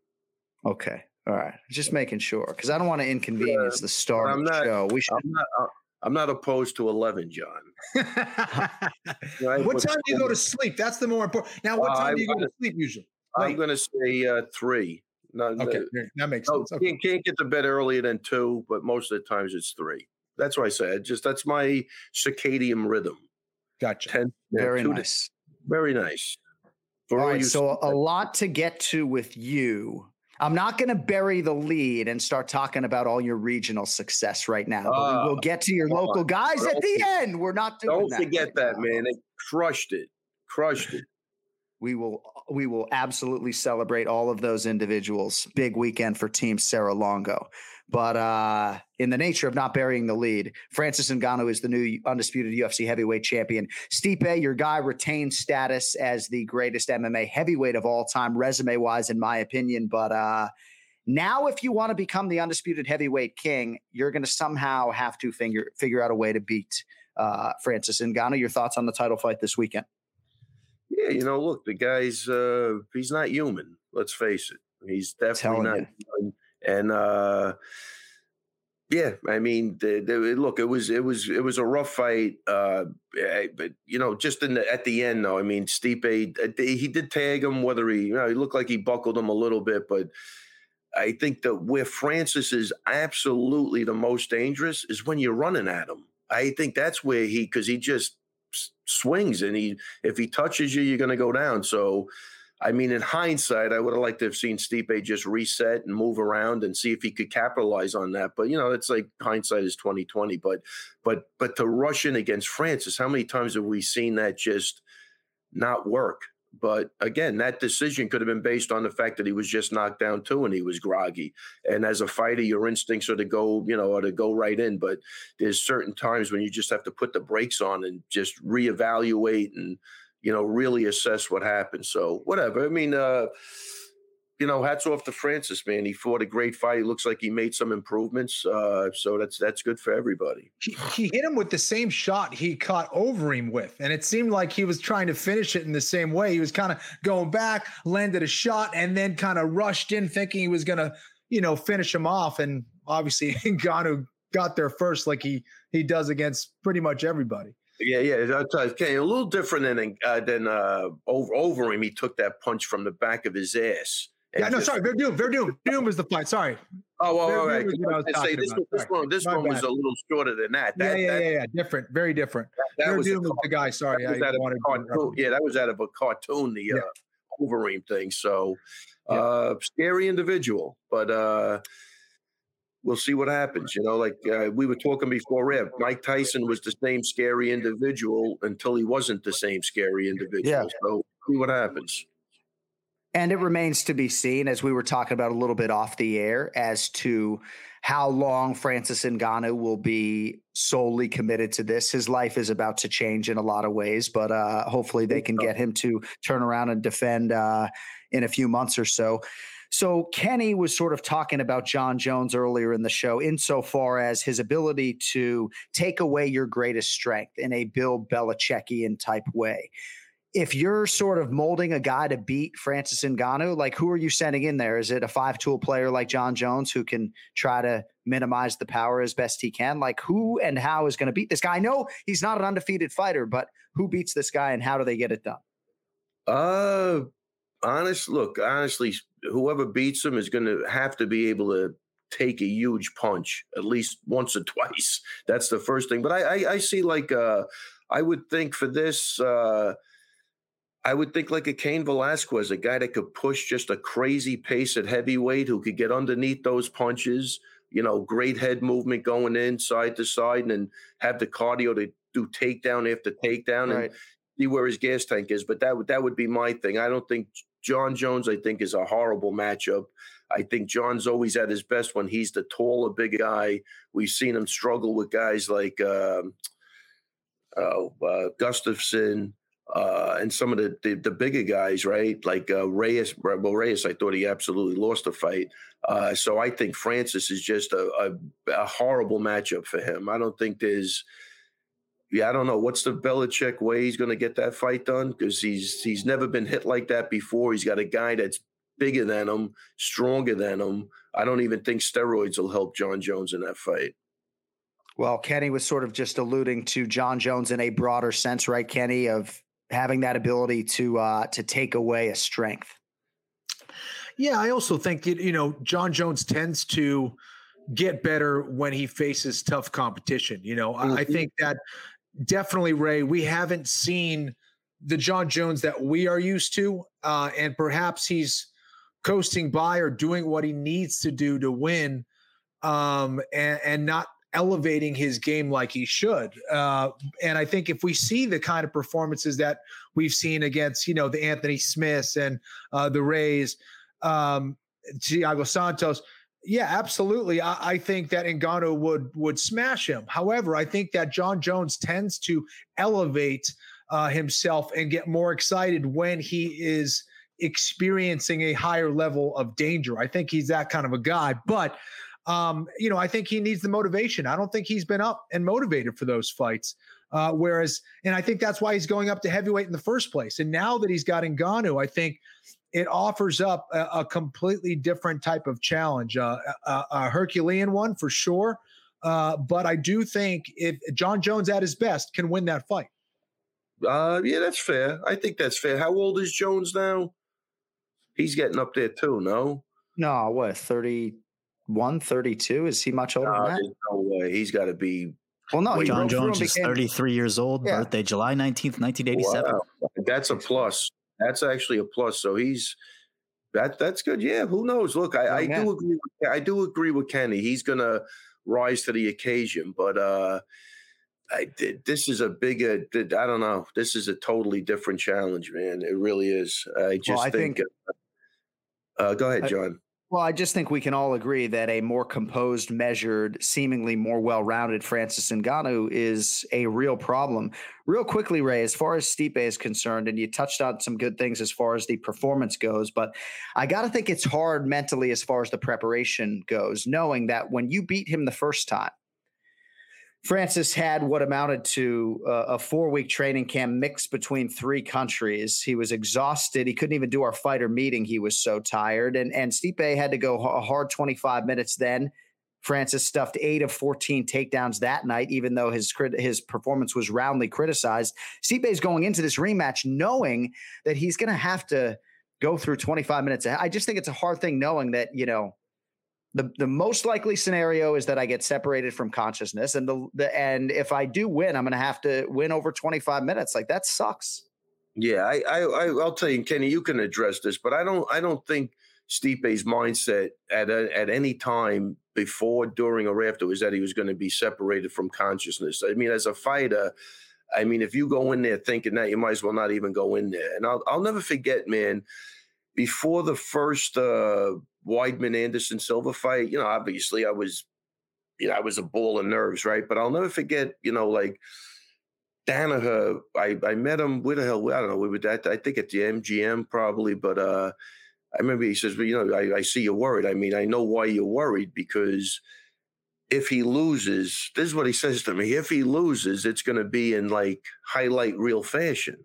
Okay. All right. Just making sure because I don't want to inconvenience the start I'm of the not- show. We should. I'm not. uh, I'm not opposed to 11, Jon. [LAUGHS] Right, what but- time do you go to sleep? That's the more important. Now, what Uh, time I- do you go to sleep usually? I'm going to say uh, three. No, no- Okay, yeah, that makes no, sense. Okay. can't, can't get to bed earlier than two, but most of the times it's three. That's what I said. Just that's my circadian rhythm. Gotcha. Ten, yeah, Very two to- nice. very nice. For All all right, you so a lot to get to with you. I'm not going to bury the lead and start talking about all your regional success right now. But Ah, we will get to your local guys at Don't the end. We're not doing Don't that. forget right that, now. man. They crushed it. Crushed it. we will we will absolutely celebrate all of those individuals. Big weekend for Team Serra-Longo. But uh, in the nature of not burying the lead, Francis Ngannou is the new undisputed UFC heavyweight champion. Stipe, your guy, retains status as the greatest MMA heavyweight of all time, resume wise, in my opinion. But uh, now, if you want to become the undisputed heavyweight king, you're going to somehow have to figure figure out a way to beat uh, Francis Ngannou. Your thoughts on the title fight this weekend? Yeah, you know, look, the guy's uh he's not human. Let's face it. He's definitely not human. And uh yeah, I mean, the, the, look, it was it was it was a rough fight, uh, eh, but you know, just in the, at the end, though, I mean, Stipe, uh, he did tag him. Whether he, you know, he looked like he buckled him a little bit, but I think that where Francis is absolutely the most dangerous is when you're running at him. I think that's where he, because he just swings and he if he touches you, you're going to go down. So, I mean, in hindsight, I would have liked to have seen Stipe just reset and move around and see if he could capitalize on that. But you know, it's like hindsight is twenty twenty. But but but to rush in against Francis, how many times have we seen that just not work? But again, that decision could have been based on the fact that he was just knocked down too and he was groggy. And as a fighter, your instincts are to go, you know, are to go right in. But there's certain times when you just have to put the brakes on and just reevaluate and, you know, really assess what happened. So whatever. I mean, uh, you know, hats off to Francis, man. He fought a great fight. He looks like he made some improvements. Uh, so that's that's good for everybody. He, he, hit him with the same shot he caught Overeem with, and it seemed like he was trying to finish it in the same way. He was kind of going back, landed a shot, and then kind of rushed in, thinking he was to, you know, finish him off. And obviously, [LAUGHS] Ngannou got there first, like he he does against pretty much everybody. Yeah, yeah, that's okay. A little different than uh, than uh, over Overeem. He took that punch from the back of his ass yeah, no, sorry, Werdum, Werdum, Werdum was the fight. Sorry. Oh, well, all right. I say this, this one, this one was a little shorter than that. that yeah, yeah, that, yeah, yeah, different, very different. That, that was, was, the guy. Sorry, that was out of cartoon. Yeah, that was out of a cartoon. The yeah. uh, Overeem thing. So, uh, scary individual, but uh, we'll see what happens. You know, like uh, we were talking before, Rev. Mike Tyson was the same scary individual until he wasn't the same scary individual. Yeah. So, see what happens. And it remains to be seen, as we were talking about a little bit off the air, as to how long Francis Ngannou will be solely committed to this. His life is about to change in a lot of ways, but uh, hopefully they can get him to turn around and defend uh, in a few months or so. So Kenny was sort of talking about Jon Jones earlier in the show, insofar as his ability to take away your greatest strength in a Bill Belichickian type way if you're sort of molding a guy to beat Francis Ngannou, like who are you sending in there? Is it a five tool player like Jon Jones who can try to minimize the power as best he can? Like who and how is going to beat this guy? I know he's not an undefeated fighter, but who beats this guy and how do they get it done? Uh, honest, look, honestly, whoever beats him is going to have to be able to take a huge punch at least once or [LAUGHS] twice. That's the first thing. But I, I, I see like, uh, I would think for this, uh, I would think like a Cain Velasquez, a guy that could push just a crazy pace at heavyweight, who could get underneath those punches, you know, great head movement going in side to side and have the cardio to do takedown after takedown right. and see where his gas tank is. But that would that would be my thing. I don't think Jon Jones, I think, is a horrible matchup. I think Jon's always at his best when he's the taller, big guy. We've seen him struggle with guys like uh, uh, uh, Gustafsson, uh, and some of the, the, the bigger guys, right? Like uh, Reyes, well, Reyes, I thought he absolutely lost the fight. Uh, so I think Francis is just a, a, a, horrible matchup for him. I don't think there's, yeah, I don't know what's the Belichick way he's going to get that fight done because he's he's never been hit like that before. He's got a guy that's bigger than him, stronger than him. I don't even think steroids will help Jon Jones in that fight. Well, Kenny was sort of just alluding to Jon Jones in a broader sense, right, Kenny? Of having that ability to uh, to take away a strength. Yeah, I also think you know Jon Jones tends to get better when he faces tough competition. You know, mm-hmm. I think that definitely Ray, we haven't seen the Jon Jones that we are used to, uh, and perhaps he's coasting by or doing what he needs to do to win, um, and, and not elevating his game like he should. Uh, and I think if we see the kind of performances that we've seen against, you know, the Anthony Smiths and uh, the Rays, um, Thiago Santos, yeah, absolutely. I, I, think that Ngannou would would smash him. However, I think that Jon Jones tends to elevate uh, himself and get more excited when he is experiencing a higher level of danger. I think he's that kind of a guy. But um, you know, I think he needs the motivation. I don't think he's been up and motivated for those fights. Uh, whereas, and I think that's why he's going up to heavyweight in the first place. And now that he's got Ngannou, I think it offers up a, a completely different type of challenge, uh, a, a, Herculean one for sure. Uh, but I do think if Jon Jones at his best can win that fight. Uh, yeah, that's fair. I think that's fair. How old is Jones now? He's getting up there too, no? No, what, 30, 132? Is he much older no, than that? No way. He's got to be. Well, no, Jon Jones is 33 years old, yeah. birthday July 19th, 1987. Wow. That's a plus. That's actually a plus. So he's that that's good. Yeah, who knows? Look, I, oh, I do agree. With, I do agree with Kenny. He's gonna rise to the occasion, but uh I did. This is a bigger. I don't know. This is a totally different challenge, man. It really is. I just well, I think. think uh, uh, go ahead, Jon. Well, I just think we can all agree that a more composed, measured, seemingly more well-rounded Francis Ngannou is a real problem. Real quickly, Ray, as far as Stipe is concerned, and you touched on some good things as far as the performance goes, but I got to think it's hard mentally as far as the preparation goes, knowing that when you beat him the first time, Francis had what amounted to uh, a four week training camp mixed between three countries. He was exhausted. He couldn't even do our fighter meeting. He was so tired. And, and Stipe had to go a hard 25 minutes then. Francis stuffed eight of 14 takedowns that night, even though his his performance was roundly criticized. Stipe is going into this rematch knowing that he's going to have to go through 25 minutes. I just think it's a hard thing knowing that, you know, the the most likely scenario is that I get separated from consciousness, and the, the and if I do win, I'm going to have to win over 25 minutes. Like that sucks. Yeah, I, I I'll tell you, Kenny, you can address this, but I don't I don't think Stipe's mindset at a, at any time before, during, or after was that he was going to be separated from consciousness. I mean, as a fighter. I mean, if you go in there thinking that, you might as well not even go in there. And I'll I'll never forget, man. Before the first uh, Weidman Anderson Silva fight, you know, obviously I was, you know, I was a ball of nerves, right? But I'll never forget, you know, like Danaher, I, I met him, where the hell, I don't know, we were at, I think at the MGM probably, but uh, I remember he says, well, you know, I, I see you're worried. I mean, I know why you're worried because if he loses, this is what he says to me. If he loses, it's going to be in like highlight reel fashion.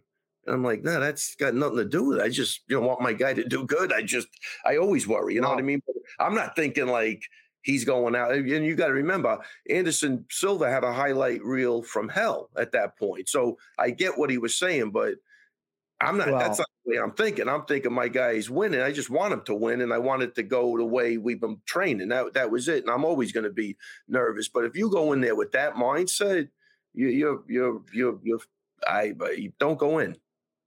And I'm like, no, that's got nothing to do with it. I just, you know, want my guy to do good. I just, I always worry. You know wow. what I mean? But I'm not thinking like he's going out. And you got to remember, Anderson Silva had a highlight reel from hell at that point. So I get what he was saying, but I'm not. Well, that's not the way I'm thinking. I'm thinking my guy is winning. I just want him to win, and I want it to go the way we've been training. That that was it. And I'm always going to be nervous. But if you go in there with that mindset, you, you're you're you're you're I don't go in.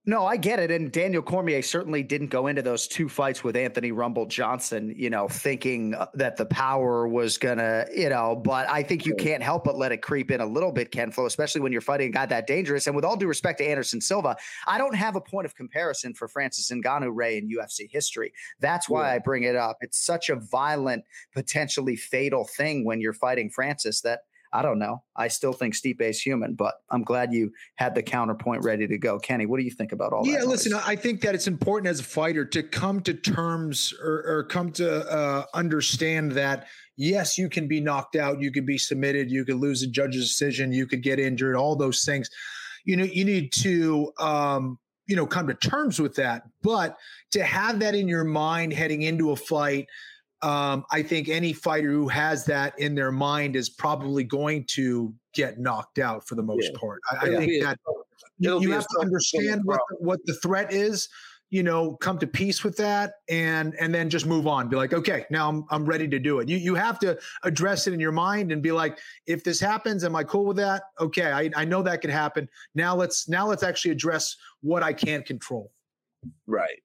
No, I get it. And Daniel Cormier certainly didn't go into those two fights with Anthony Rumble Johnson, you know, thinking uh, that the power was going to, you know, but I think you can't help but let it creep in a little bit, Ken Flo, especially when you're fighting a guy that dangerous. And with all due respect to Anderson Silva, I don't have a point of comparison for Francis Ngannou Ray in UFC history. That's why yeah. I bring it up. It's such a violent, potentially fatal thing when you're fighting Francis that I don't know. I still think Stipe's human, but I'm glad you had the counterpoint ready to go. Kenny, what do you think about all yeah, that? Yeah, listen, I think that it's important as a fighter to come to terms or, or come to uh, understand that yes, you can be knocked out, you can be submitted, you could lose a judge's decision, you could get injured, all those things. You know, you need to um, you know, come to terms with that. But to have that in your mind heading into a fight um, I think any fighter who has that in their mind is probably going to get knocked out for the most yeah. part. I, I think that you, you have to understand what the, what the threat is. You know, come to peace with that, and and then just move on. Be like, okay, now I'm I'm ready to do it. You you have to address it in your mind and be like, if this happens, am I cool with that? Okay, I, I know that could happen. Now let's now let's actually address what I can't control. Right.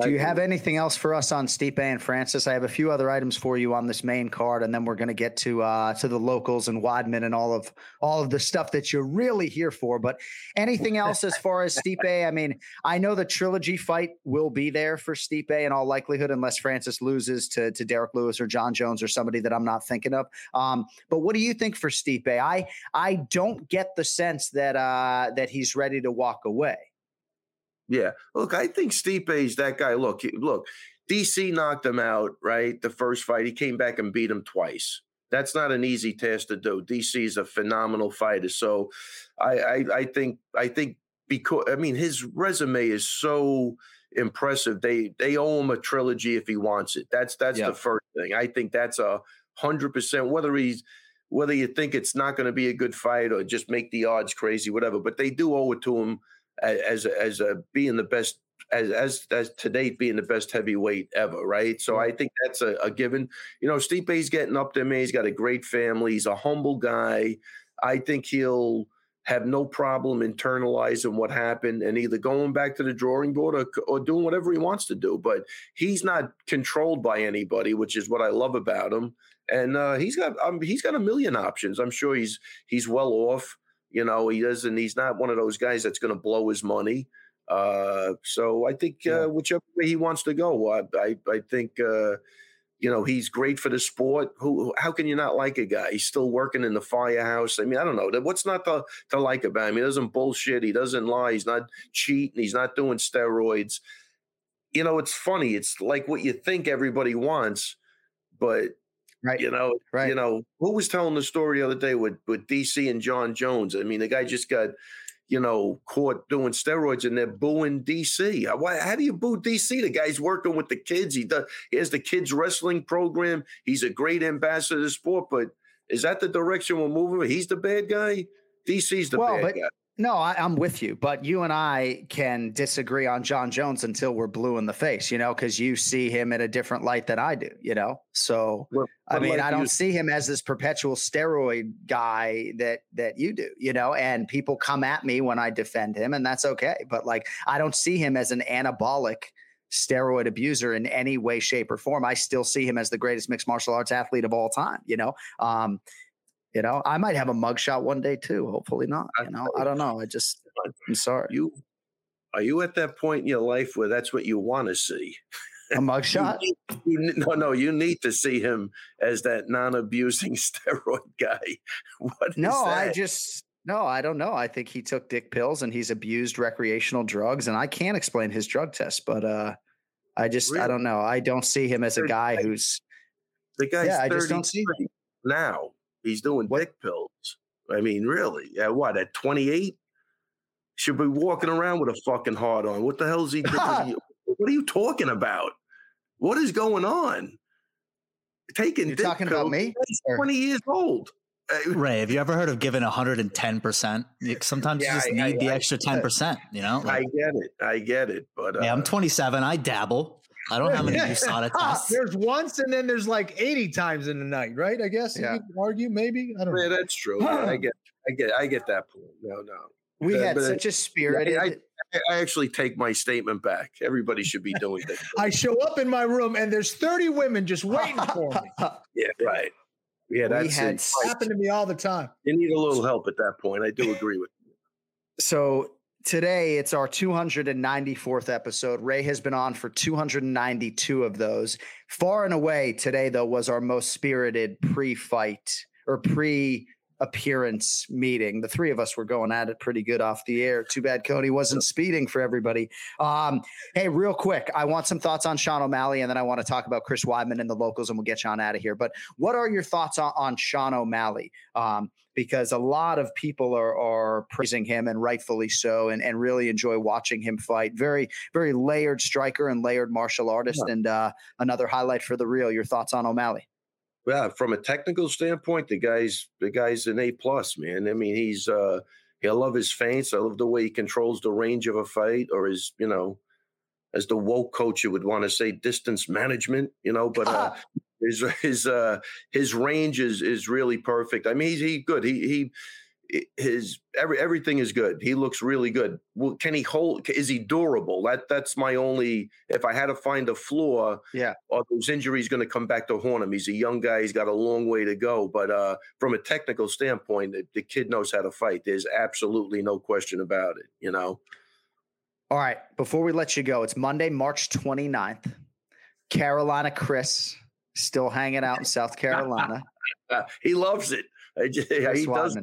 Do you have anything else for us on Stipe and Francis? I have a few other items for you on this main card, and then we're going to get to uh, to the locals and Weidman and all of all of the stuff that you're really here for. But anything [LAUGHS] else as far as Stipe? I mean, I know the trilogy fight will be there for Stipe in all likelihood, unless Francis loses to to Derrick Lewis or Jon Jones or somebody that I'm not thinking of. Um, but what do you think for Stipe? I I don't get the sense that uh, that he's ready to walk away. Yeah. Look, I think Stipe's that guy. Look, look, DC knocked him out, right? The first fight. He came back and beat him twice. That's not an easy task to do. DC is a phenomenal fighter. So I, I, I think I think because I mean his resume is so impressive. They they owe him a trilogy if he wants it. That's that's the first thing. I think that's a hundred percent. Whether he's whether you think it's not going to be a good fight or just make the odds crazy, whatever. But they do owe it to him as as a being the best as as as to date being the best heavyweight ever, right? So I think that's a, a given. You know, Steve Stipe's getting up there, man. He's got a great family. He's a humble guy. I think he'll have no problem internalizing what happened and either going back to the drawing board or, or doing whatever he wants to do. But he's not controlled by anybody, which is what I love about him. And uh, he's got um, he's got a million options. I'm sure he's he's well off. You know, he doesn't. He's not one of those guys that's going to blow his money. Uh, so I think uh, whichever way he wants to go, I I, I think uh, you know he's great for the sport. Who? How can you not like a guy? He's still working in the firehouse. I mean, I don't know. What's not to to like about him? He doesn't bullshit. He doesn't lie. He's not cheating. He's not doing steroids. You know, it's funny. It's like what you think everybody wants, but Right. You know, right. You know, who was telling the story the other day with with DC and Jon Jones? I mean, the guy just got, you know, caught doing steroids and they're booing DC. Why? How do you boo DC? The guy's working with the kids. He does. He has the kids wrestling program. He's a great ambassador of sport. But is that the direction we're moving? He's the bad guy. DC's the well, bad but, guy. No, I, am with you, but you and I can disagree on Jon Jones until we're blue in the face, you know, because you see him in a different light than I do, you know. So, well, I mean, I don't you- see him as this perpetual steroid guy that that you do, you know. And people come at me when I defend him, and that's okay. But like, I don't see him as an anabolic steroid abuser in any way, shape, or form. I still see him as the greatest mixed martial arts athlete of all time, you know. Um, you know, I might have a mugshot one day too. Hopefully not. You know, I don't know. I just, I'm sorry. You are you at that point in your life where that's what you want to see? A [LAUGHS] mugshot? You you- no, no, you need to see him as that non-abusing [LAUGHS] steroid guy. [LAUGHS] What is No, I just no, I don't know. I think he took dick pills and he's abused recreational drugs, and I can't explain his drug test, but uh, I just I don't know. I don't see him as a guy who's the guy's yeah. I just don't see. 33 now. He's doing dick pills. I mean, really? At what? At 28? Should be walking around with a fucking heart on. What the hell is he doing? what are you [LAUGHS] talking about? What is going on? Taking You're dick talking about me? He's 20 years old. Uh, Ray, have you ever heard of giving 110%? Sometimes Yeah, you just I- need I- the I- extra 10%, you know? I get it. I get it. But uh, hey, I'm 27. I dabble. I don't have any USADA tests. [LAUGHS] There's once and then there's like 80 times in the night, right? I guess Yeah. you could argue, maybe. I don't yeah, know. that's true. [CLEARS THROAT] I get, I get, I get that point. No, no. We Uh, had but, such a spirited. I, I, I actually take my statement back. Everybody should be [LAUGHS] doing that. I show up in my room and there's 30 women just waiting for me. [LAUGHS] yeah, right. Yeah, We that's had it. s- Happened to me all the time. You need a little help at that point. I do agree with you. So today it's our 294th episode. Ray has been on for 292 of those. Far and away today, though, was our most spirited pre-fight or pre appearance meeting. The three of us were going at it pretty good off the air. Too bad Cody wasn't speeding for everybody. Um, hey, reel quick, I want some thoughts on Sean O'Malley, and then I want to talk about Chris Weidman and the locals, and we'll get Sean out of here. But what are your thoughts on, on Sean O'Malley? Um, because a lot of people are are praising him and rightfully so, and, and really enjoy watching him fight. Very, very layered striker and layered martial artist, and uh, another highlight for the real. Your thoughts on O'Malley? Yeah, from a technical standpoint, the guy's the guy's an A plus, man. I mean, he's uh I love his feints. I love the way he controls the range of a fight, or his, you know, as the woke coach you would want to say, distance management, you know, but uh [LAUGHS] his his uh his range is is really perfect. I mean, he's he good. He he his every everything is good. He looks really good. Well, can he hold? Is he durable? That that's my only. If I had to find a flaw, yeah, are those injuries going to come back to haunt him? He's a young guy. He's got a long way to go. But uh, from a technical standpoint, the, the kid knows how to fight. There's absolutely no question about it. You know. All right. Before we let you go, it's Monday, March 29th. Carolina Chris still hanging out in South Carolina. [LAUGHS] he loves it. Just, he does.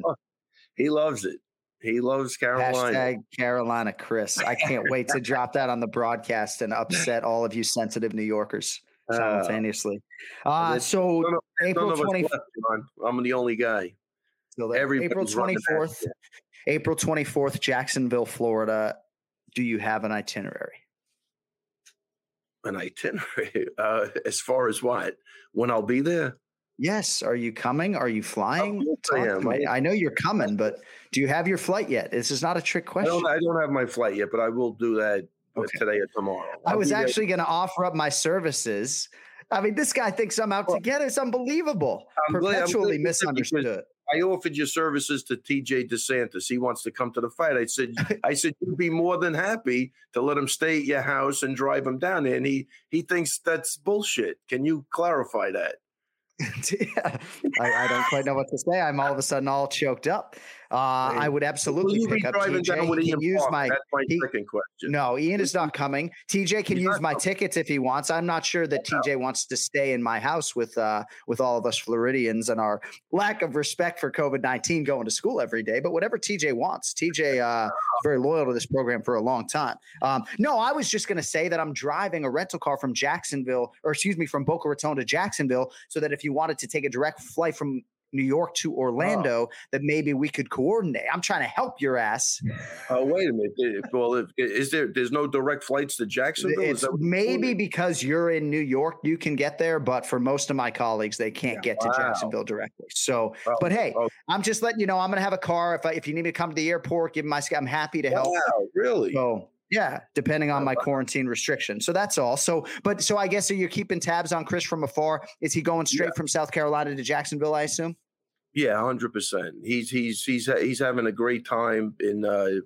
He loves it. He loves Carolina. Hashtag Carolina Chris. I can't wait to drop that on the broadcast and upset all of you sensitive New Yorkers uh, [LAUGHS] simultaneously. Uh, so none of, April twenty. I'm the only guy. So April twenty fourth. April twenty fourth, Jacksonville, Florida. Do you have an itinerary? An itinerary, [LAUGHS] uh, as far as what? When I'll be there? Yes. Are you coming? Are you oh, flying? I, am. I, know you're coming, but do you have your flight yet? This is not a trick question. I don't, I don't have my flight yet, but I will do that uh, okay. today or tomorrow. I'll i was actually going to offer up my services. I mean, this guy thinks I'm out well, together. It's unbelievable. I'm Perpetually glad, misunderstood. I offered your services to TJ DeSantis. He wants to come to the fight. I said, [LAUGHS] I said you'd be more than happy to let him stay at your house and drive him down there. And he he thinks that's bullshit. Can you clarify that? [LAUGHS] yeah, I, I, don't quite know what to say. I'm all of a sudden all choked up. Uh, I would absolutely pick up TJ. He can use my, That's my he, second question. No, Ian is not coming. TJ can He's use my coming. tickets if he wants. I'm not sure that TJ wants to stay in my house with uh, with all of us Floridians and our lack of respect for COVID 19 going to school every day. But whatever TJ wants, TJ uh, is very loyal to this program for a long time. Um, no, I was just going to say that I'm driving a rental car from Jacksonville, or excuse me, from Boca Raton to Jacksonville, so that if you wanted to take a direct flight from New York to. Orlando, oh. that maybe we could coordinate. I'm trying to help your ass. [LAUGHS] Oh, wait a minute. Well, if, is there? There's no direct flights to Jacksonville. Maybe because you're in New York, you can get there, but for most of my colleagues, they can't yeah, get to wow. Jacksonville directly. So, oh, but hey, oh. I'm just letting you know, I'm going to have a car. If I, if you need me to come to the airport, give my. I'm happy to help. Wow, really? So. Yeah, depending on my quarantine restriction. So that's all. So, but so I guess you're keeping tabs on Chris from afar. Is he going straight yeah. from South Carolina to Jacksonville? I assume. Yeah, hundred percent. He's he's he's he's having a great time in uh,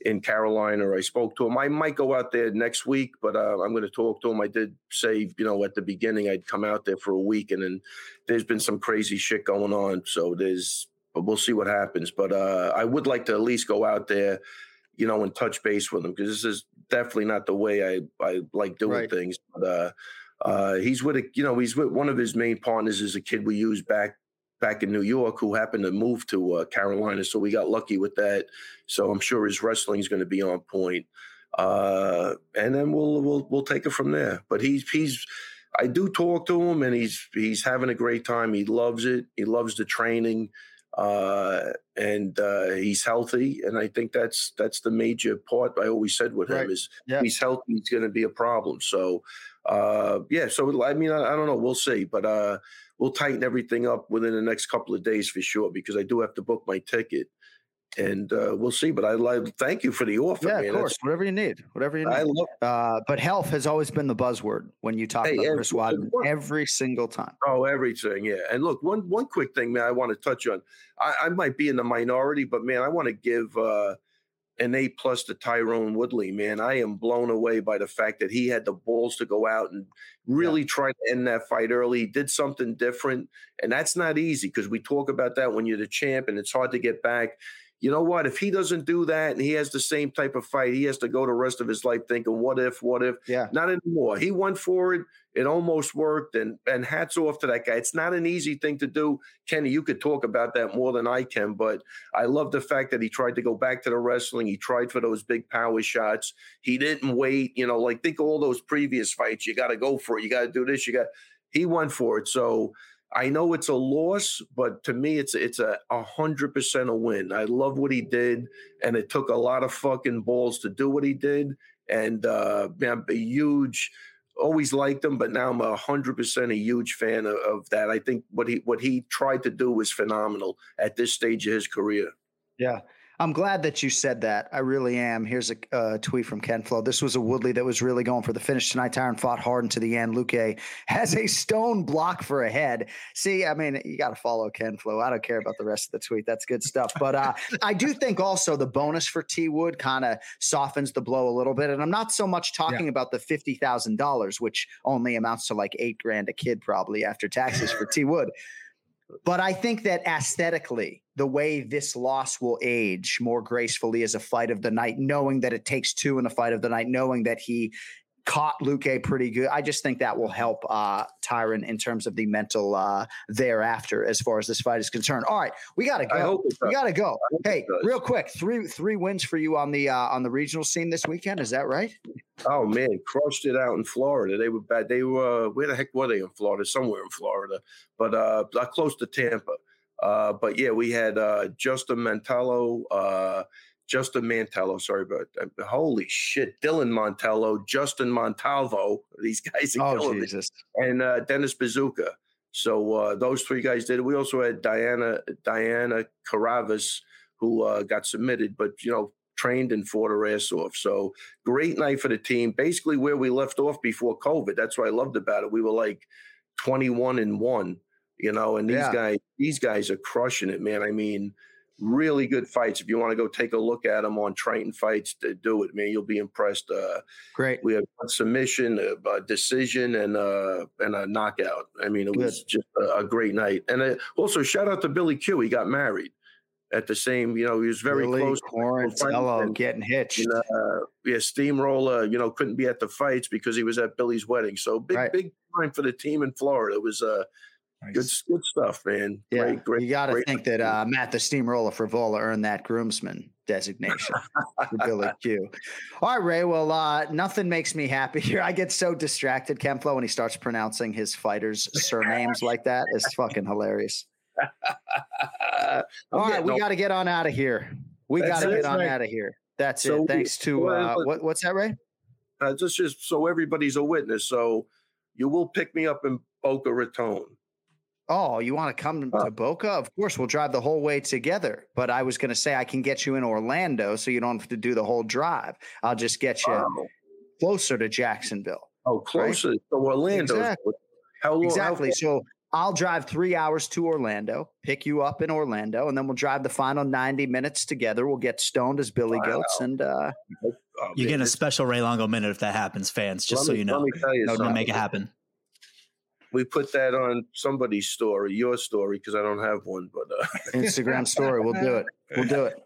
in Carolina. I spoke to him. I might go out there next week, but uh, I'm going to talk to him. I did say, you know, at the beginning I'd come out there for a week, and then there's been some crazy shit going on. So there's, but we'll see what happens. But uh, I would like to at least go out there, you know, and touch base with him because this is definitely not the way I I like doing right. things. But uh, uh, he's with a, you know, he's with one of his main partners is a kid we used back back in New York who happened to move to uh, Carolina. So we got lucky with that. So I'm sure his wrestling is going to be on point. Uh, and then we'll we'll we'll take it from there. But he's he's I do talk to him, and he's he's having a great time. He loves it. He loves the training, uh, and uh, he's healthy. And I think that's that's the major part. I always said with right. him is yeah. he's healthy. He's going to be a problem. So uh, yeah. So I mean, I, I, don't know. We'll see. But uh, we'll tighten everything up within the next couple of days for sure because I do have to book my ticket. And uh, we'll see, but I like thank you for the offer. Yeah, man. of course. That's, whatever you need, whatever you need. I love, uh, but health has always been the buzzword when you talk hey, about Chris Weidman every single time. Oh, everything, yeah. And look, one one quick thing, man, I want to touch on. I, I might be in the minority, but man, I want to give uh, an A plus to Tyron Woodley, man. I am blown away by the fact that he had the balls to go out and really yeah. try to end that fight early. He did something different, and that's not easy because we talk about that when you're the champ and it's hard to get back you know what? If he doesn't do that and he has the same type of fight, he has to go the rest of his life thinking, what if, what if? Yeah. Not anymore. He went for it. It almost worked. And and hats off to that guy. It's not an easy thing to do. Kenny, you could talk about that more than I can, but I love the fact that he tried to go back to the wrestling. He tried for those big power shots. He didn't wait. You know, like think of all those previous fights. You got to go for it. You got to do this. You got he went for it. So I know it's a loss, but to me, it's it's a hundred percent a win. I love what he did, and it took a lot of fucking balls to do what he did. And uh, I'm a huge, always liked him, but now I'm a hundred percent a huge fan of, of, that. I think what he what he tried to do was phenomenal at this stage of his career. Yeah, I'm glad that you said that. I really am. Here's a uh, tweet from Ken Flo. This was a Woodley that was really going for the finish tonight. Tyron fought hard into the end. Luque has a stone block for a head. See, I mean, you got to follow Ken Flo. I don't care about the rest of the tweet. That's good stuff. But uh, [LAUGHS] I do think also the bonus for T Wood kind of softens the blow a little bit. And I'm not so much talking yeah. about the fifty thousand dollars, which only amounts to like eight grand a kid probably after taxes for T Wood. But I think that aesthetically, the way this loss will age more gracefully as a fight of the night, knowing that it takes two in a fight of the night, knowing that he caught Luque pretty good. I just think that will help uh, Tyron in terms of the mental uh, thereafter as far as this fight is concerned. All right, we gotta go. We gotta go. Hey, real quick, three three wins for you on the uh, on the regional scene this weekend. Is that right? Oh man, crushed it out in Florida. They were bad. They were where the heck were they in Florida? Somewhere in Florida, but uh, close to Tampa. Uh, but yeah, we had uh, Justin Mantello, uh, Justin Mantello, sorry, but uh, holy shit, Dylan Montello, Justin Montalvo, [LAUGHS] these guys are oh, Jesus. and uh, Dennis Bazooka. So uh, those three guys did. We also had Diana Diana Caravas, who uh, got submitted, but you know trained and fought her ass off. So great night for the team. Basically where we left off before COVID. That's what I loved about it. We were like 21 and one, you know, and these yeah. guys, these guys are crushing it, man. I mean, really good fights. If you want to go take a look at them on Triton Fights, to do it, man. You'll be impressed. Uh, Great. We have a submission, a, a decision, and uh, and a knockout. I mean, it good. was just a, a, great night. And uh, also, shout out to Billy Q. He got married at the same. You know, he was very Billy close. Quarantillo getting hitched. And, uh, yeah, Steamroller. You know, couldn't be at the fights because he was at Billy's wedding. So big, right. big time for the team in Florida. It was uh Nice. Good, good stuff, man. Yeah, great, great, you got to think that uh, Matt the Steamroller Frevola earned that groomsman designation for Billy [LAUGHS] Q. All right, Ray. Well, uh, nothing makes me happy here. I get so distracted, Ken Flo, when he starts pronouncing his fighters' surnames like that. It's fucking hilarious. [LAUGHS] All right, we got to get on out of here. We got to get on out of here. That's so it. Thanks to uh, what, what's that, Ray? Uh, just, just so everybody's a witness. So you will pick me up in Boca Raton. Oh, you want to come uh, to Boca? Of course, we'll drive the whole way together. But I was going to say I can get you in Orlando, so you don't have to do the whole drive. I'll just get you closer to Jacksonville. Oh, closer right? to Orlando. Exactly. How long? Exactly. How so I'll drive three hours to Orlando, pick you up in Orlando, and then we'll drive the final 90 minutes together. We'll get stoned as Billy wow. Goats. And uh, oh, you get a special Ray Longo minute if that happens, fans, just let so me, you know. You no, no, make it happen we put that on somebody's story, your story, because I don't have one, but uh. Instagram story. We'll do it. We'll do it.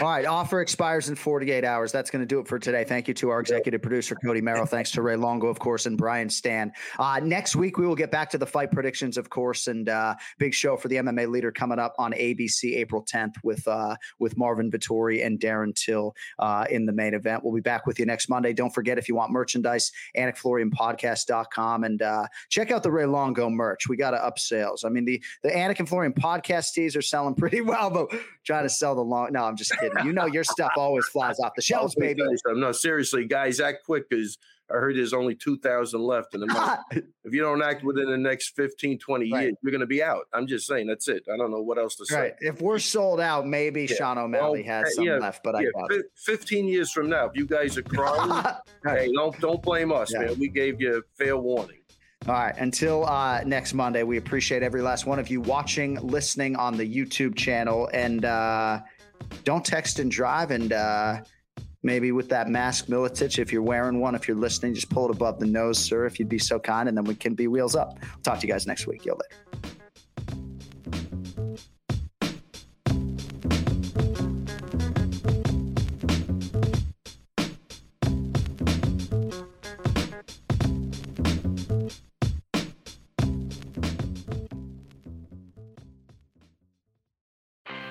All right. Offer expires in 48 hours. That's going to do it for today. Thank you to our executive producer, Cody Merrill. Thanks to Ray Longo, of course, and Brian Stann. Uh, next week, we will get back to the fight predictions, of course, and uh, big show for the MMA leader coming up on ABC April 10th with uh, with Marvin Vettori and Darren Till uh, in the main event. We'll be back with you next Monday. Don't forget, if you want merchandise, AnikFlorianPodcast.com and uh, check out the Ray Longo merch. We got to up sales. I mean, the, the Anik and Florian podcast tees are selling pretty well, but trying to sell the long. No, I'm just just kidding. You know your stuff always flies off the [LAUGHS] shelves, baby. No, seriously, guys, act quick because I heard there's only 2,000 left. in And [LAUGHS] if you don't act within the next 15, 20 right. years, you're going to be out. I'm just saying, that's it. I don't know what else to say. Right. If we're sold out, maybe yeah. Sean O'Malley well, has some yeah, left, but yeah. I got it. 15 years from now, if you guys are crying, [LAUGHS] hey, don't, don't blame us, man. We gave you fair warning. All right. Until uh, next Monday, we appreciate every last one of you watching, listening on the YouTube channel. And, uh, don't text and drive. And uh, maybe with that mask, Miletich, if you're wearing one, if you're listening, just pull it above the nose, sir, if you'd be so kind. And then we can be wheels up. talk to you guys next week. Yo, later.